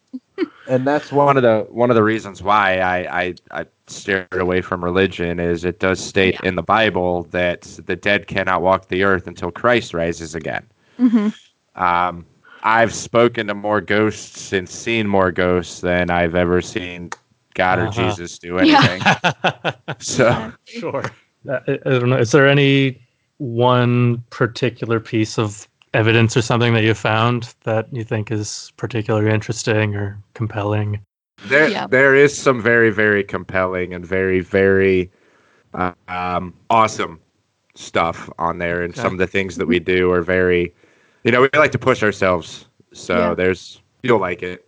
And that's one of the one of the reasons why I I, I steered away from religion is it does state Yeah. in the Bible that the dead cannot walk the earth until Christ rises again. Mhm. Um, I've spoken to more ghosts and seen more ghosts than I've ever seen God or Uh-huh. Jesus do Yeah. anything. So sure. I, I don't know. Is there any one particular piece of evidence or something that you found that you think is particularly interesting or compelling? there Yeah. there is some very very compelling and very very uh, um, awesome stuff on there, and Okay. some of the things that we do are very, you know, we like to push ourselves. So Yeah. there's you'll like it.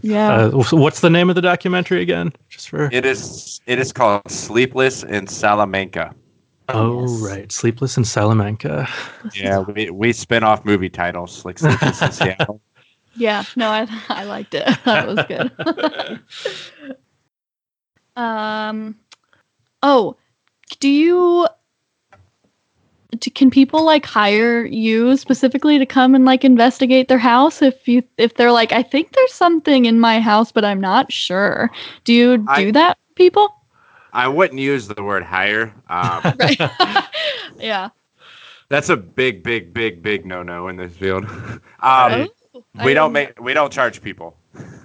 Yeah. Uh, what's the name of the documentary again? Just for It is it is called Sleepless in Salamanca. Oh Yes. right, Sleepless in Salamanca. Yeah, we we spin off movie titles like Sleepless in Seattle. Yeah, no, I I liked it. That was good. um, oh, do you? Do, can people like hire you specifically to come and like investigate their house if you if they're like I think there's something in my house but I'm not sure. Do you do I- that, people? I wouldn't use the word hire. Um, yeah. that's a big, big, big, big no no in this field. Um, Right. Oh, I we don't make we don't charge people.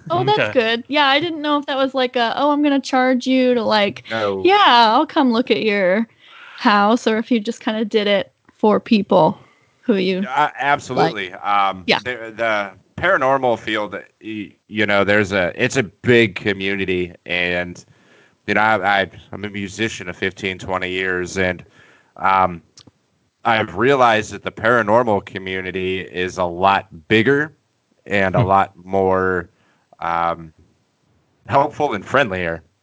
Oh, that's Okay. good. Yeah, I didn't know if that was like a oh I'm gonna charge you to like No. yeah, I'll come look at your house, or if you just kind of did it for people who you. Uh, absolutely. um, Yeah. The, the paranormal field, you know, there's a it's a big community, and you know, I, I I'm a musician of 15, 20 years, and um, I've realized that the paranormal community is a lot bigger and a Hmm. lot more um, helpful and friendlier.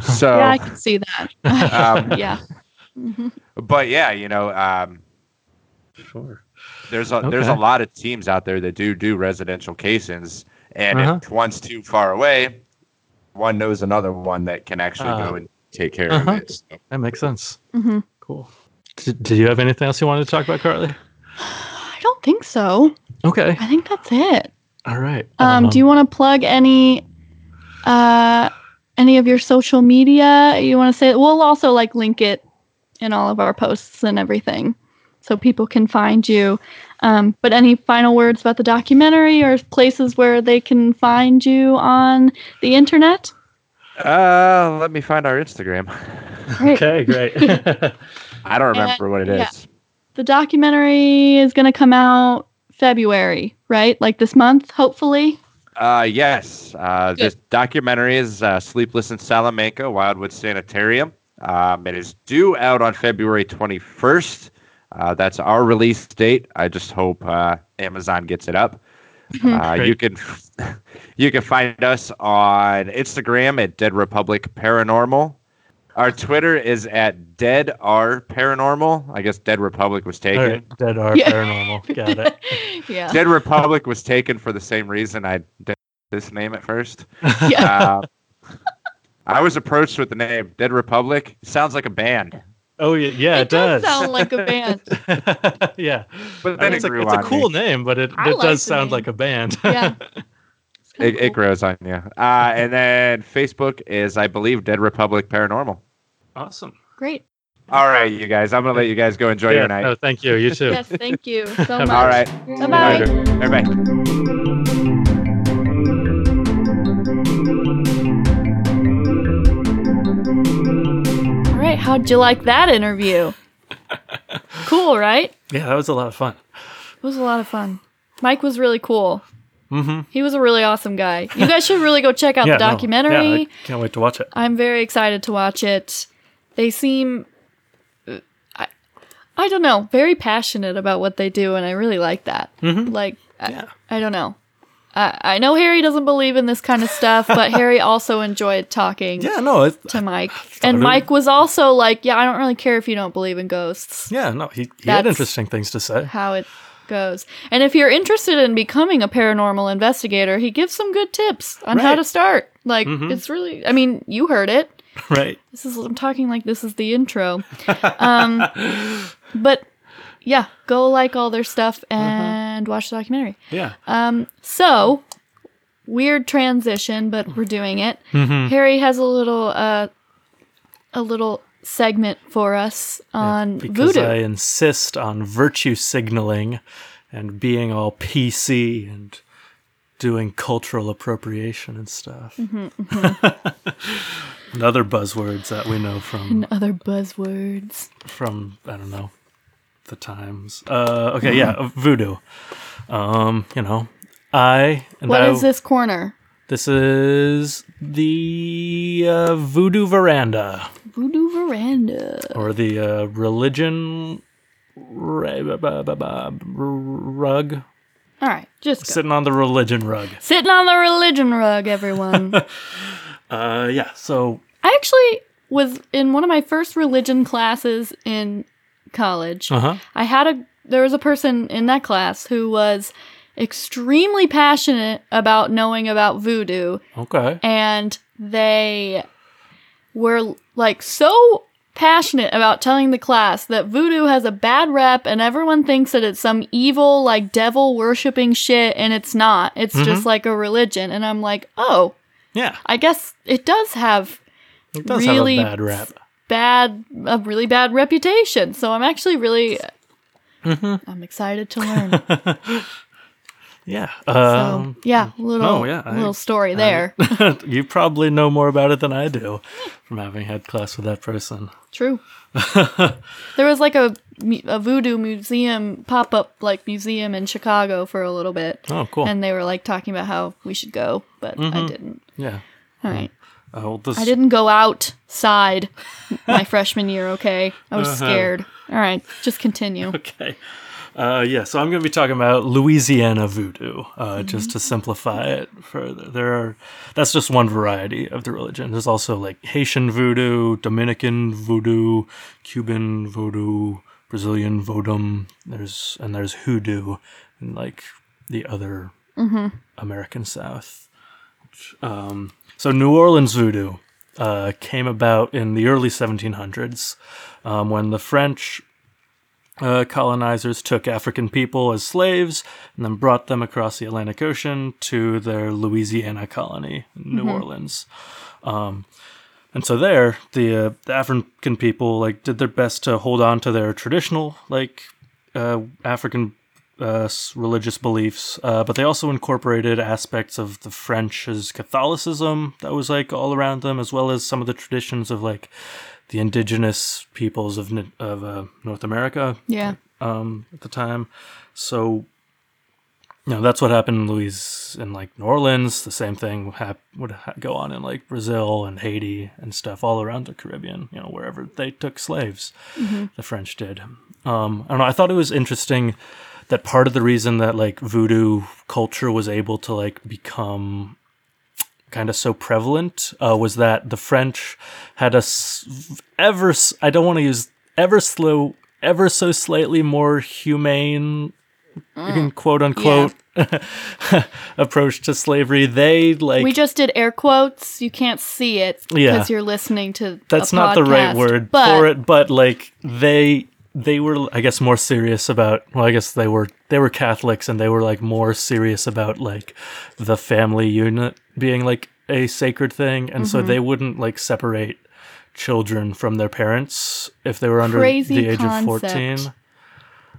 So, Yeah, I can see that. um, yeah. but yeah, you know, um, Sure. there's a there's a lot of teams out there that do do residential casings, and Uh-huh. if one's too far away, one knows another one that can actually Ah. go and take care Uh-huh. of it. So, That makes sense. hmm Cool. Did, did you have anything else you wanted to talk about, Carly? I don't think so. Okay. I think that's it. All right. Um, do you want to plug any, uh, any of your social media? You want to say? We'll also like link it in all of our posts and everything, so people can find you. Um, but any final words about the documentary or places where they can find you on the internet? uh, let me find our Instagram. Great. Okay, great. I don't remember what it is. yeah. The documentary is going to come out February, right? Like this month, hopefully. Uh, yes. Uh, Good. this documentary is uh, Sleepless in Salamanca, Wildwood Sanitarium. Um, it is due out on February 21st. Uh, that's our release date. I just hope uh, Amazon gets it up. Uh, you can you can find us on Instagram at Dead Republic Paranormal, Our Twitter is at Dead R Paranormal. I guess Dead Republic was taken. All right, Dead R Yeah. Paranormal. Got it. yeah. Dead Republic was taken for the same reason I did this name at first. yeah. Uh, I was approached with the name Dead Republic. Sounds like a band, Oh yeah, yeah, it, does does. sound like a band. yeah, but I then mean, it it's, a, grew it's a cool me. name, but it, I it like does sound name. like a band. Yeah. It's kinda It, it grows on you. Uh, and then Facebook is, I believe, Dead Republic Paranormal. awesome. Great. All right, you guys. I'm gonna let you guys go enjoy yeah, your night. No, thank you. You too. Yes, thank you so much. All right. Bye-bye. Later. How'd you like that interview? cool, right? Yeah, that was a lot of fun. It was a lot of fun. Mike was really cool. Mm-hmm. He was a really awesome guy. You guys should really go check out Yeah, the no, documentary. yeah, I can't wait to watch it. I'm very excited to watch it. They seem uh, I I don't know, very passionate about what they do and I really like that. Mhm. Like I, Yeah. I don't know. I, I know Harry doesn't believe in this kind of stuff, but Harry also enjoyed talking Yeah, no, it, to Mike. And Mike was also like, Yeah, I don't really care if you don't believe in ghosts. yeah, no, he, he had interesting things to say. How it goes. And if you're interested in becoming a paranormal investigator, he gives some good tips on how to start. Like Mhm. it's really I mean, you heard it. Right. This is I'm talking like this is the intro. Um but yeah, go like all their stuff and watch the documentary. Yeah. Um so weird transition, but we're doing it. Mm-hmm. Harry has a little uh a little segment for us on Because voodoo. I insist on virtue signaling and being all PC and doing cultural appropriation and stuff. and other buzzwords that we know from and other buzzwords. from I don't know the times. Uh, okay, yeah, voodoo. Um, you know, I and What I, is this corner? This is the uh, voodoo veranda Voodoo veranda. or the uh, religion ra- ba- ba- ba- ba- rug. All right, just go. Sitting on the religion rug. sitting on the religion rug, everyone. Uh, yeah. So I actually was in one of my first religion classes in college. uh huh. I had a there was a person in that class who was extremely passionate about knowing about voodoo Okay. and they were like so passionate about telling the class that voodoo has a bad rep and everyone thinks that it's some evil like devil worshipping shit and it's not it's just like a religion and i'm like oh Yeah. i guess it does have It does really have a bad rap. Bad a really bad reputation so i'm actually really Mm-hmm. i'm excited to learn Yeah. so Um, yeah little oh, yeah, I- little story there you probably know more about it than I do from having had class with that person. True. there was like a a voodoo museum pop up like museum in Chicago for a little bit, Oh, cool. and they were like talking about how we should go, but I Mhm. didn't. yeah. All right, This, I didn't go outside my freshman year. Okay, I was Uh-huh. scared. All right, just continue. Okay. Uh, yeah, so I'm going to be talking about Louisiana voodoo, uh, just to simplify it further. There are that's just one variety of the religion. There's also like Haitian voodoo, Dominican voodoo, Cuban voodoo, Brazilian vodum. There's and there's hoodoo in like the other American South. Um, so New Orleans voodoo uh, came about in the early 1700s um, when the French uh, colonizers took African people as slaves and then brought them across the Atlantic Ocean to their Louisiana colony, New Orleans. Um, and so there, the, uh, the African people like did their best to hold on to their traditional like uh, African uh, religious beliefs, uh, but they also incorporated aspects of the French's Catholicism that was like all around them, as well as some of the traditions of like the indigenous peoples of of uh, North America Yeah, um, at the time. So, you know, that's what happened in Louis in like New Orleans. The same thing hap- would ha- go on in like Brazil and Haiti and stuff all around the Caribbean. You know, wherever they took slaves, the French did. Um, I don't know. I thought it was interesting that part of the reason that like voodoo culture was able to like become kind of so prevalent uh, was that the French had a s- ever s- I don't want to use ever slow ever so slightly more humane quote unquote approach to slavery. They like we just did air quotes. You can't see it because Yeah. you're listening to. that's not the right word but for it but like they they were i guess more serious about well i guess they were they were catholics and they were like more serious about like the family unit being like a sacred thing and Mm-hmm. so they wouldn't like separate children from their parents if they were under Crazy the age of 14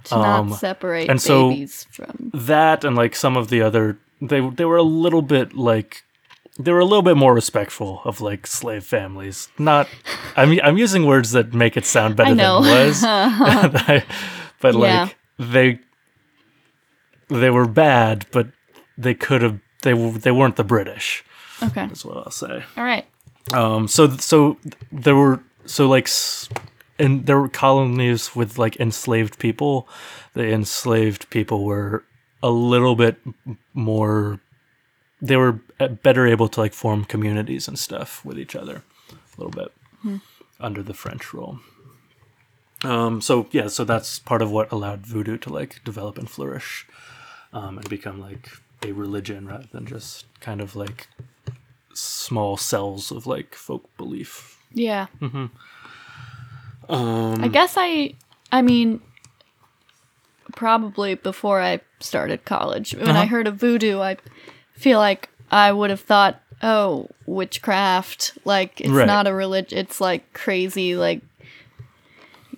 to not um, separate and so- babies from. that and like some of the other they they were a little bit like they were a little bit more respectful of like slave families. Not I'm I'm using words that make it sound better than it was. but Yeah. like they they were bad, but they could have they they weren't the British. Okay. that's what I'll say. All right. Um, so so there were so like and there were colonies with like enslaved people. The enslaved people were a little bit more. They were uh, better able to like form communities and stuff with each other, a little bit under the French rule. Um, so yeah, so that's part of what allowed voodoo to like develop and flourish, um, and become like a religion rather than just kind of like small cells of like folk belief. Yeah. Mm-hmm. Um, I guess I. I mean, probably before I started college, when I Uh-huh. heard of voodoo, I feel like I would have thought, oh, witchcraft. Like it's Right. not a religion. It's like crazy, like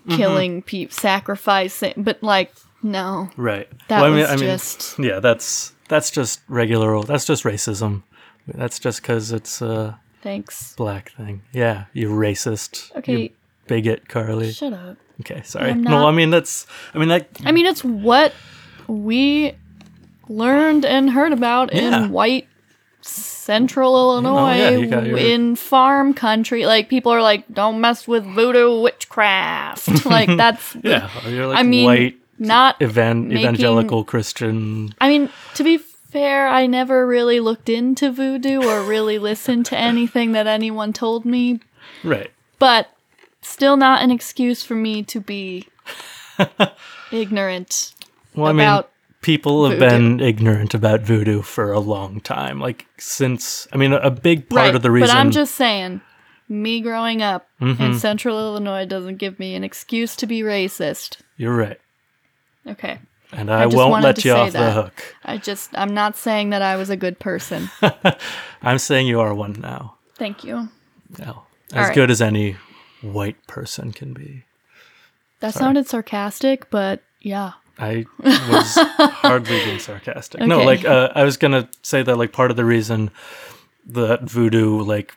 Mm-hmm. killing people, sacrificing. But like, no, right. that Well, I mean- was I mean, just yeah. That's that's just regular. old- That's just racism. That's just because it's a thanks. black thing. Yeah, you racist. Okay. You bigot, Carly. Shut up. Okay, sorry. I'm No, I mean that's. I mean that. I mean, it's what we learned and heard about Yeah. in white central oh, Illinois yeah, your- in farm country. Like people are like, "Don't mess with voodoo witchcraft." like that's Yeah, you're like I mean, white not. evan- making- evangelical Christian. I mean, to be fair, I never really looked into voodoo or really listened to anything that anyone told me, Right. but still not an excuse for me to be ignorant Well, I mean, about people have voodoo. been ignorant about voodoo for a long time. Like since, I mean, a big part of the reason. But I'm just saying, me growing up Mm-hmm. in central Illinois doesn't give me an excuse to be racist. You're right, Okay. and I, just won't let you off the that. hook. I just, I'm not saying that I was a good person. I'm saying you are one now. Thank you. All as right. good as any white person can be. That sounded sarcastic, but yeah. I was hardly being sarcastic. No, like uh, I was gonna say that like part of the reason that voodoo like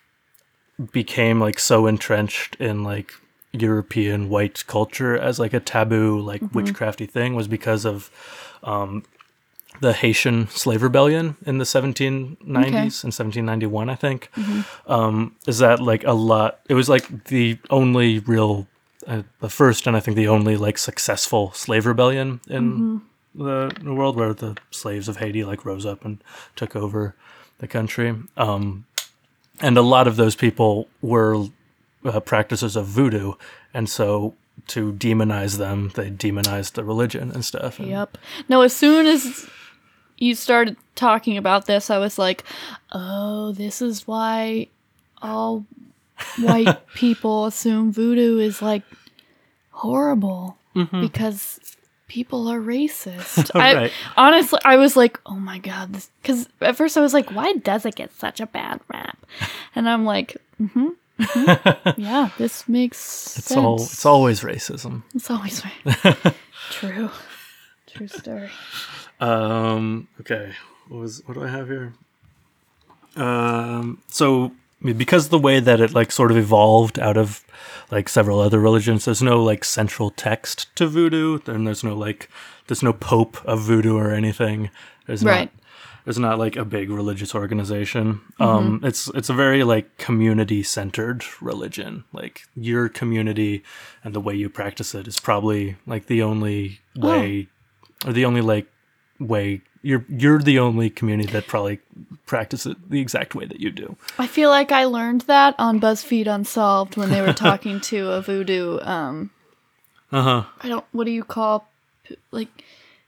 became like so entrenched in like European white culture as like a taboo like Mm-hmm. witchcrafty thing was because of um, the Haitian slave rebellion in the 1790s in 1791, I think. Mm-hmm. Um, is that like a lot? It was like the only real, uh, the first and I think the only like successful slave rebellion in the, the world where the slaves of Haiti like rose up and took over the country. Um, and a lot of those people were uh, practices of voodoo, and so to demonize them, they demonized the religion and stuff. And Yep. No, as soon as you started talking about this, I was like, oh, this is why all white people assume voodoo is like horrible because people are racist. I, honestly, I was like, oh my God. Because at first I was like, why does it get such a bad rap? And I'm like, mm hmm. yeah, this makes It's sense. all it's always racism. It's always right. True. True story. Um, okay. What was what do I have here? Um, so I mean, because the way that it like sort of evolved out of like several other religions, there's no like central text to voodoo. Then there's no like there's no pope of voodoo or anything. There's Right. not there's not like a big religious organization. Um, it's it's a very like community centered religion. Like your community and the way you practice it is probably like the only way or the only like way. You're you're the only community that probably practice it the exact way that you do. I feel like I learned that on BuzzFeed Unsolved when they were talking to a voodoo. Um, Uh huh. I don't. What do you call? Like,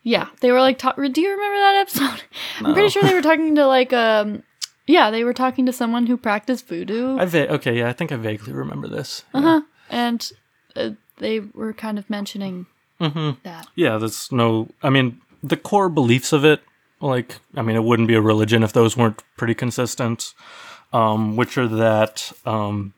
yeah, they were like. Talk, do you remember that episode? I'm pretty sure they were talking to like um. Yeah, they were talking to someone who practiced voodoo. I va- okay, yeah, I think I vaguely remember this. Uh huh. And uh, they were kind of mentioning Mm-hmm. that. Yeah, there's no. I mean, the core beliefs of it, like, I mean, it wouldn't be a religion if those weren't pretty consistent. Um, which are that um,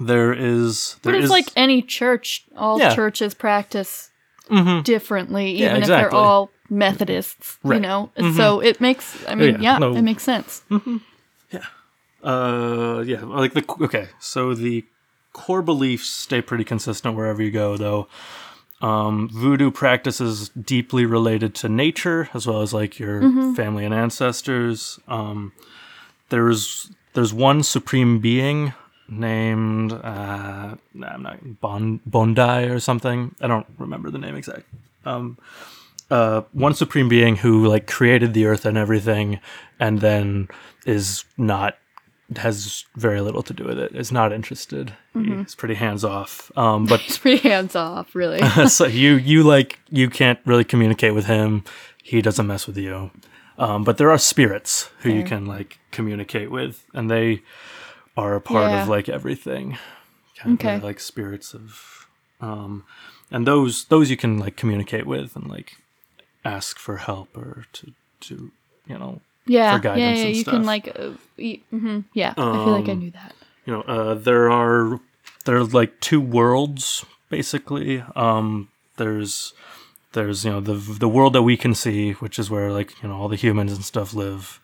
there is But it's is like any church. All Yeah. churches practice Mhm. differently, even Yeah, if they're all Methodists. You Right. know, so it makes. I mean, yeah, yeah, no. it makes sense. Yeah uh, yeah, like the okay. So the core beliefs stay pretty consistent wherever you go, though. Um, voodoo practices deeply related to nature as well as like your family and ancestors. Um, there's there's one supreme being named uh, nah, I'm not bon, Bondye or something. I don't remember the name exact. Um, uh, one supreme being who like created the earth and everything, and then is not has very little to do with it. Is not interested. He's pretty hands off. Um, but It's pretty hands off, really. so you you like you can't really communicate with him. He doesn't mess with you. Um, but there are spirits who you can like communicate with, and they are a part Yeah. of like everything. Kind Okay. they're, like spirits of, um, and those those you can like communicate with and like ask for help or to to you know yeah, for guidance yeah, yeah. and You stuff. can like, uh, y- mhm, yeah. I feel like I Um, knew that. you know uh, there are there's like two worlds basically um there's there's you know the the world that we can see which is where like you know all the humans and stuff live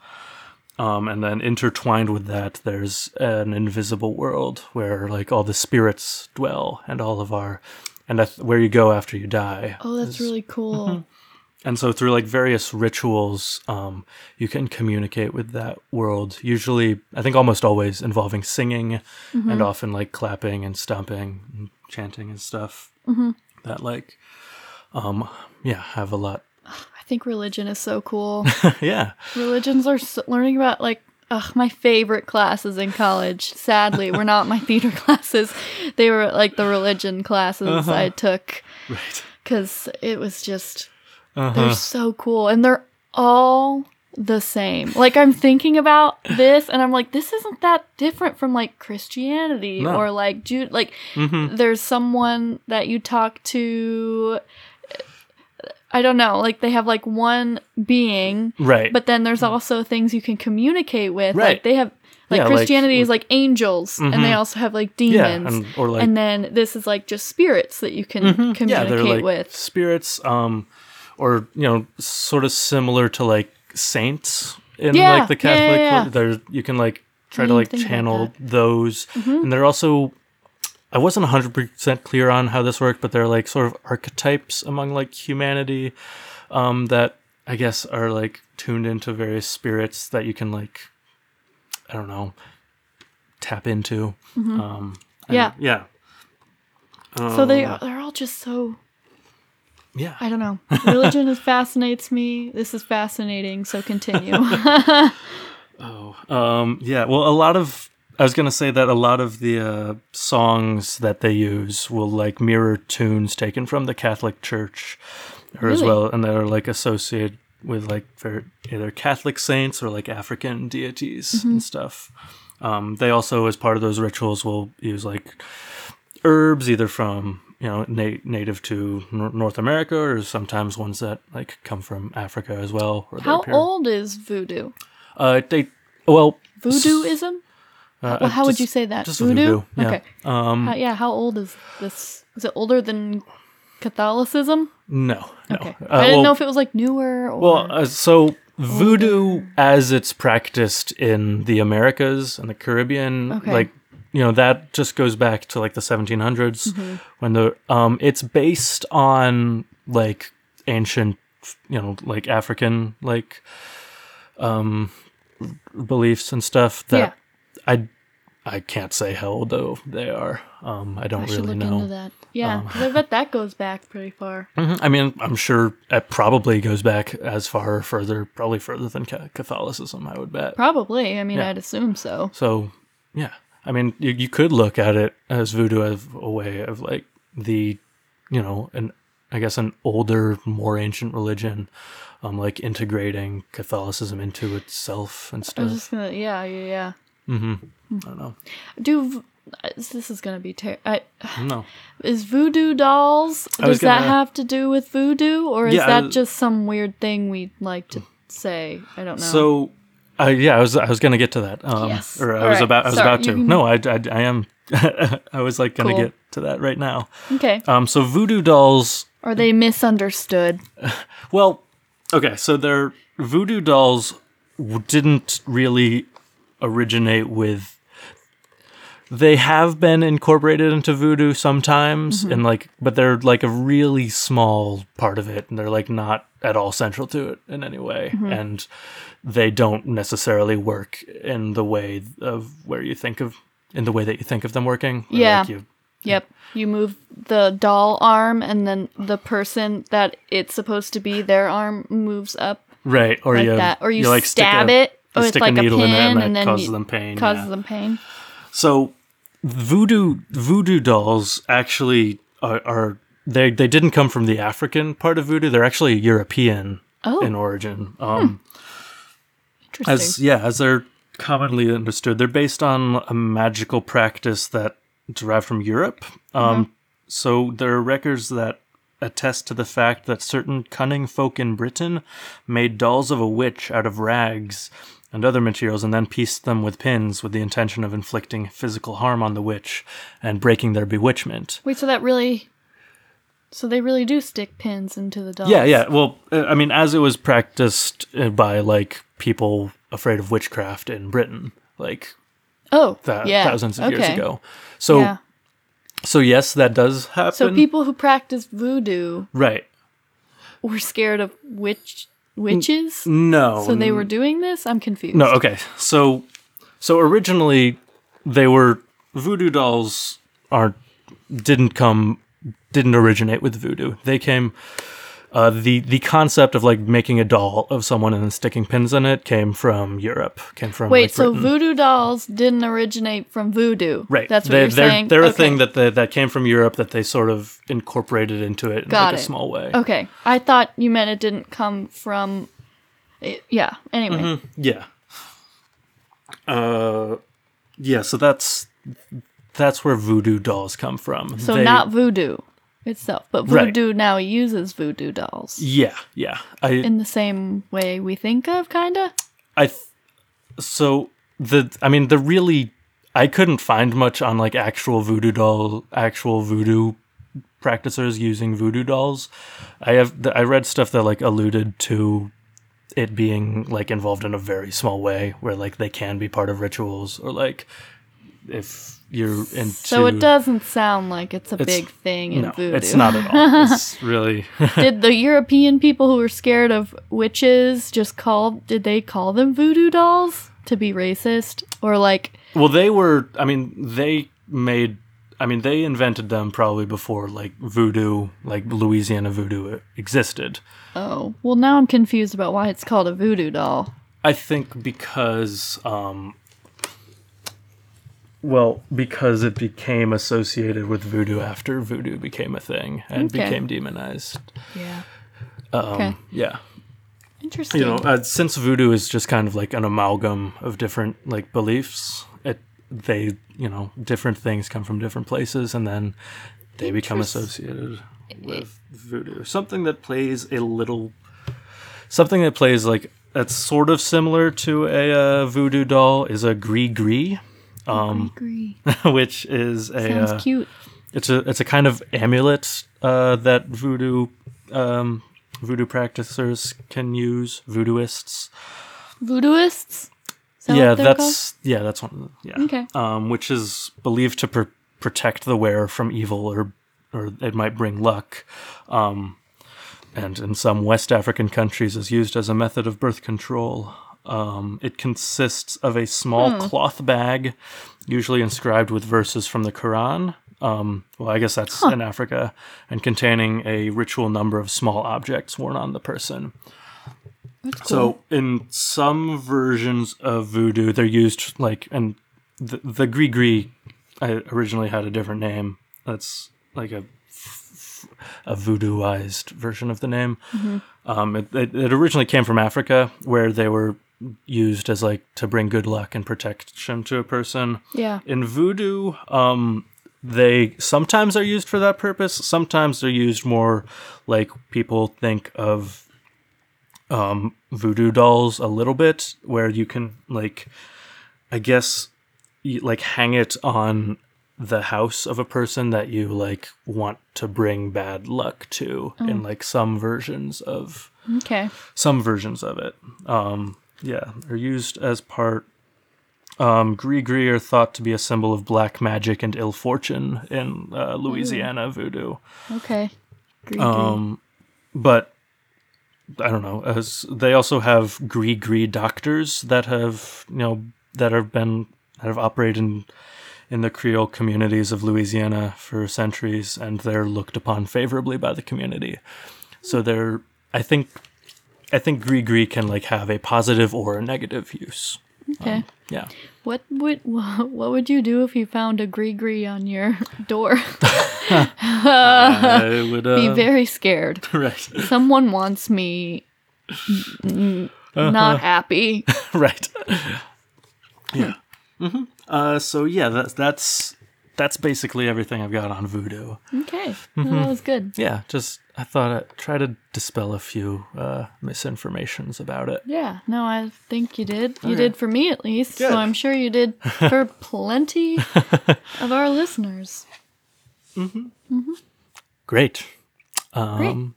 um and then intertwined with that there's an invisible world where like all the spirits dwell and all of our and that's where you go after you die Oh, that's is- really cool. And so through like various rituals, um, you can communicate with that world. Usually, I think almost always involving singing, and often like clapping and stomping and chanting and stuff. That like, um, yeah, have a lot. I think religion is so cool. yeah, Religions are so, learning about like ugh, my favorite classes in college. Sadly, were not my theater classes. They were like the religion classes Uh-huh. I took right. because it was just Uh-huh. they're so cool and they're all the same. Like I'm thinking about this and I'm like, this isn't that different from like Christianity No. or like Jude. Like Mhm. there's someone that you talk to. I don't know. Like they have like one being, Right. but then there's also things you can communicate with. Like Right. they have like Yeah, like- Christianity is like angels, and they Mhm. also have like yeah, demons. and, or like and then this is like just spirits that you can Mhm. communicate yeah, they're like with. spirits, um, or you know, sort of similar to like saints in Yeah, like the yeah, yeah, Catholic. yeah. There, you can like try to like channel that. Mm-hmm. those, and they're also. I wasn't hundred percent clear on how this worked, but they're like sort of archetypes among like humanity, um, that I guess are like tuned into various spirits that you can like, I don't know, tap into. Um, Mm-hmm. Yeah. yeah. so they Um, they're all just so yeah. I don't know. Religion is fascinates me. This is fascinating. So continue. Oh, um, yeah. Well, a lot of I was gonna say that a lot of the uh, songs that they use will like mirror tunes taken from the Catholic Church, or as well, and they're like associated with like ver- either Catholic saints or like African deities and stuff. Um, they also, as part of those rituals, will use like herbs, either from you know na- native to Nor- North America, or sometimes ones that like come from Africa as well. Or How old is voodoo? Uh, they well Voodooism? Uh, Well, how would you say that? Just voodoo? voodoo. Yeah. Okay. Um, How, yeah. How old is this? Is it older than Catholicism? no, no. Okay. Uh, I didn't well, know if it was like newer or. well, uh, so voodoo, as it's practiced in the Americas and the Caribbean, Okay. like you know, that just goes back to like the 1700s Mm-hmm. when the um, it's based on like ancient, you know, like African like um beliefs and stuff that I I can't say how old though they are. Um, I don't I really look know. into that. Yeah, 'cause I bet that goes back pretty far. Mhm. I mean, I'm sure it probably goes back as far further, probably further than Catholicism. I would bet. Probably. I mean, Yeah. I'd assume so. So, yeah. I mean, you, you could look at it as voodoo as a way of like the, you know, an I guess an older, more ancient religion, um, like integrating Catholicism into itself and stuff. just gonna. Yeah, yeah, yeah. I don't know. Do uh, this is gonna be ter- I, No. is voodoo dolls? Does that gonna- have to do with voodoo, or is Yeah, that was- just some weird thing we like to say? I don't know. So, uh, yeah, I was I was gonna get to that. Um, Yes. Or I All was right. about I was Sorry, about to. No, I, I, I am. I was like gonna Cool. get to that right now. okay, Um, so voodoo dolls are they misunderstood? Well, okay, so their voodoo dolls w- didn't really originate with. They have been incorporated into voodoo sometimes, mm-hmm. and like, but they're like a really small part of it, and they're like not at all central to it in any way, mm-hmm. and they don't necessarily work in the way of where you think of in the way that you think of them working. Yeah. like, you, Yep. You move the doll arm, and then the person that it's supposed to be, their arm moves up right, or like you that, or you, like stick stab a- it oh, you with stick like a needle pin, in it, and and then causes them pain. causes yeah. them pain. So voodoo voodoo dolls actually are, are they they didn't come from the African part of voodoo. They're actually European Oh. in origin. Um, Interesting. as yeah, as they're commonly understood, they're based on a magical practice that derived from Europe. Um, So there are records that attest to the fact that certain cunning folk in Britain made dolls of a witch out of rags and other materials and then pieced them with pins with the intention of inflicting physical harm on the witch and breaking their bewitchment. Wait, so that really, so they really do stick pins into the dolls? Yeah, yeah. Well, uh, I mean, as it was practiced uh, by like people afraid of witchcraft in Britain, like Oh, th- yeah. thousands of years ago. So, yeah. so yes, that does happen. So people who practice voodoo right? were scared of witch witches. No. So they were doing this. I'm confused. No, okay. So so originally they were voodoo dolls aren't didn't come didn't originate with voodoo. They came uh, the the concept of like making a doll of someone and then sticking pins in it came from Europe. Came from Wait, like, so Britain. voodoo dolls didn't originate from voodoo. Right. That's what they, you're they're, saying. They're a thing that they, that came from Europe that they sort of incorporated into it in Got like a small way. Okay, I thought you meant it didn't come from. it- yeah. Anyway, Mm-hmm. Yeah. Uh, yeah. So that's that's where voodoo dolls come from. so They- not voodoo itself, but Right. voodoo now uses voodoo dolls Yeah, yeah. I in the same way we think of, kinda. I th- so the I mean the really I couldn't find much on like actual voodoo doll actual voodoo practitioners using voodoo dolls. I have I read stuff that like alluded to it being like involved in a very small way where like they can be part of rituals or like if you're into So it doesn't sound like it's a It's- big thing in no, voodoo. it's not at all. It's really did the European people who were scared of witches just call? Did they call them voodoo dolls to be racist or like? Well, they were. I mean, they made. I mean, they invented them probably before like voodoo, like Louisiana voodoo existed. Oh, well, now I'm confused about why it's called a voodoo doll. I think because, um, well, because it became associated with voodoo after voodoo became a thing and Okay. became demonized. Yeah. Um, Okay. Yeah. Interesting. you know uh, since voodoo is just kind of like an amalgam of different like beliefs it they you know different things come from different places and then they become associated with voodoo something that plays a little something that plays like that's sort of similar to a uh, voodoo doll is a gris gris um, Agree. which is a Sounds uh, cute. it's a it's a kind of amulet uh, that voodoo um, voodoo practitioners can use voodooists Voodooists. That yeah that's yeah that's one yeah Okay. um, which is believed to pr- protect the wearer from evil or or it might bring luck um, and in some west african countries is used as a method of birth control um, it consists of a small Hmm. cloth bag usually inscribed with verses from the Quran. Um, well, I guess that's in Africa, and containing a ritual number of small objects worn on the person. Cool. So, in some versions of voodoo, they're used like, and the, the gri gris I originally had a different name. That's like a a voodooized version of the name. Um, it, it, it originally came from Africa, where they were used as like to bring good luck and protection to a person. yeah. In voodoo, um, they sometimes are used for that purpose. Sometimes they're used more like people think of um, voodoo dolls a little bit, where you can like, I guess, like hang it on the house of a person that you like want to bring bad luck to. In like some versions of Okay. some versions of it. Um, yeah, they're used as part. Um, gris gris are thought to be a symbol of black magic and ill fortune in uh, Louisiana voodoo. Okay. Um, but I don't know. As they also have gris gris doctors that have you know that have been that have operated in in the Creole communities of Louisiana for centuries, and they're looked upon favorably by the community. So they're, I think, I think gris gris can like have a positive or a negative use. okay. Yeah. What would what would you do if you found a gris gris on your door? I would Be uh, very scared. right, Someone wants me n- not happy. right. Yeah. hmm Uh, so yeah, that's that's that's basically everything I've got on voodoo. Okay. Well, that was good. Yeah, just I thought I'd try to dispel a few uh, misinformations about it. Yeah. No, I think you did. You Okay. did for me at least. Good. So I'm sure you did for plenty of our listeners. Mm-hmm. Mm-hmm. Great. Um,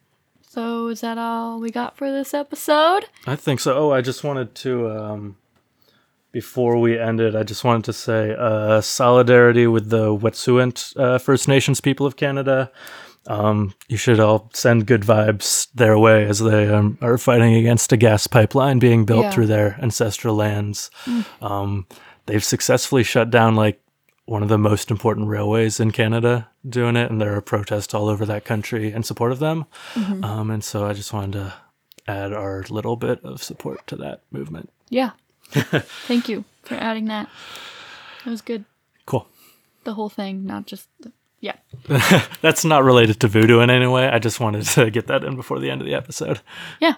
So is that all we got for this episode? I think so. Oh, I just wanted to, um, before we ended, I just wanted to say uh, solidarity with the Wet'suwet'en uh, First Nations people of Canada. Um, you should all send good vibes their way as they um, are fighting against a gas pipeline being built Yeah. through their ancestral lands. Um, they've successfully shut down like one of the most important railways in Canada doing it, and there are protests all over that country in support of them. Um, and so I just wanted to add our little bit of support to that movement. Yeah. Thank you for adding that. That was good. Cool. The whole thing, not just the, yeah. That's not related to voodoo in any way. I just wanted to get that in before the end of the episode. Yeah.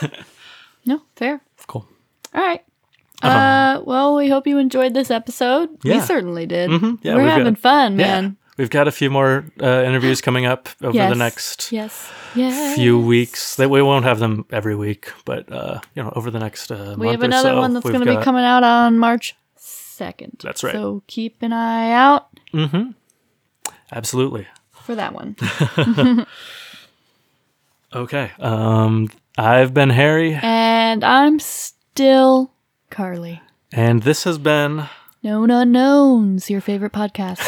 no, fair. Cool. All right. Uh, well, we hope you enjoyed this episode. We certainly did. Mhm. Yeah, We're we've got- having fun, man. We've got a few more uh, interviews coming up over Yes. the next Yes. Yes. few weeks. That we won't have them every week, but uh, you know, over the next uh, We have or another so, one that's going to be coming out on March 2nd. That's right. So keep an eye out Absolutely. for that one. Okay. Um, I've been Harry, and I'm still Carly. and this has been Known Unknowns, your favorite podcast.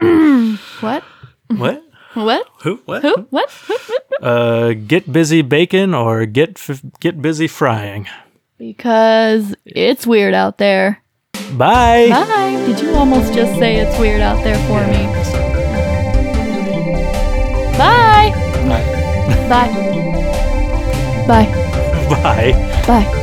what? what? What? Who? What? Who? What? Uh, get busy baking or get f- get busy frying. because it's weird out there. Bye. Bye. Did you almost just say it's weird out there for me? Bye. Bye. Bye. Bye. Bye. Bye.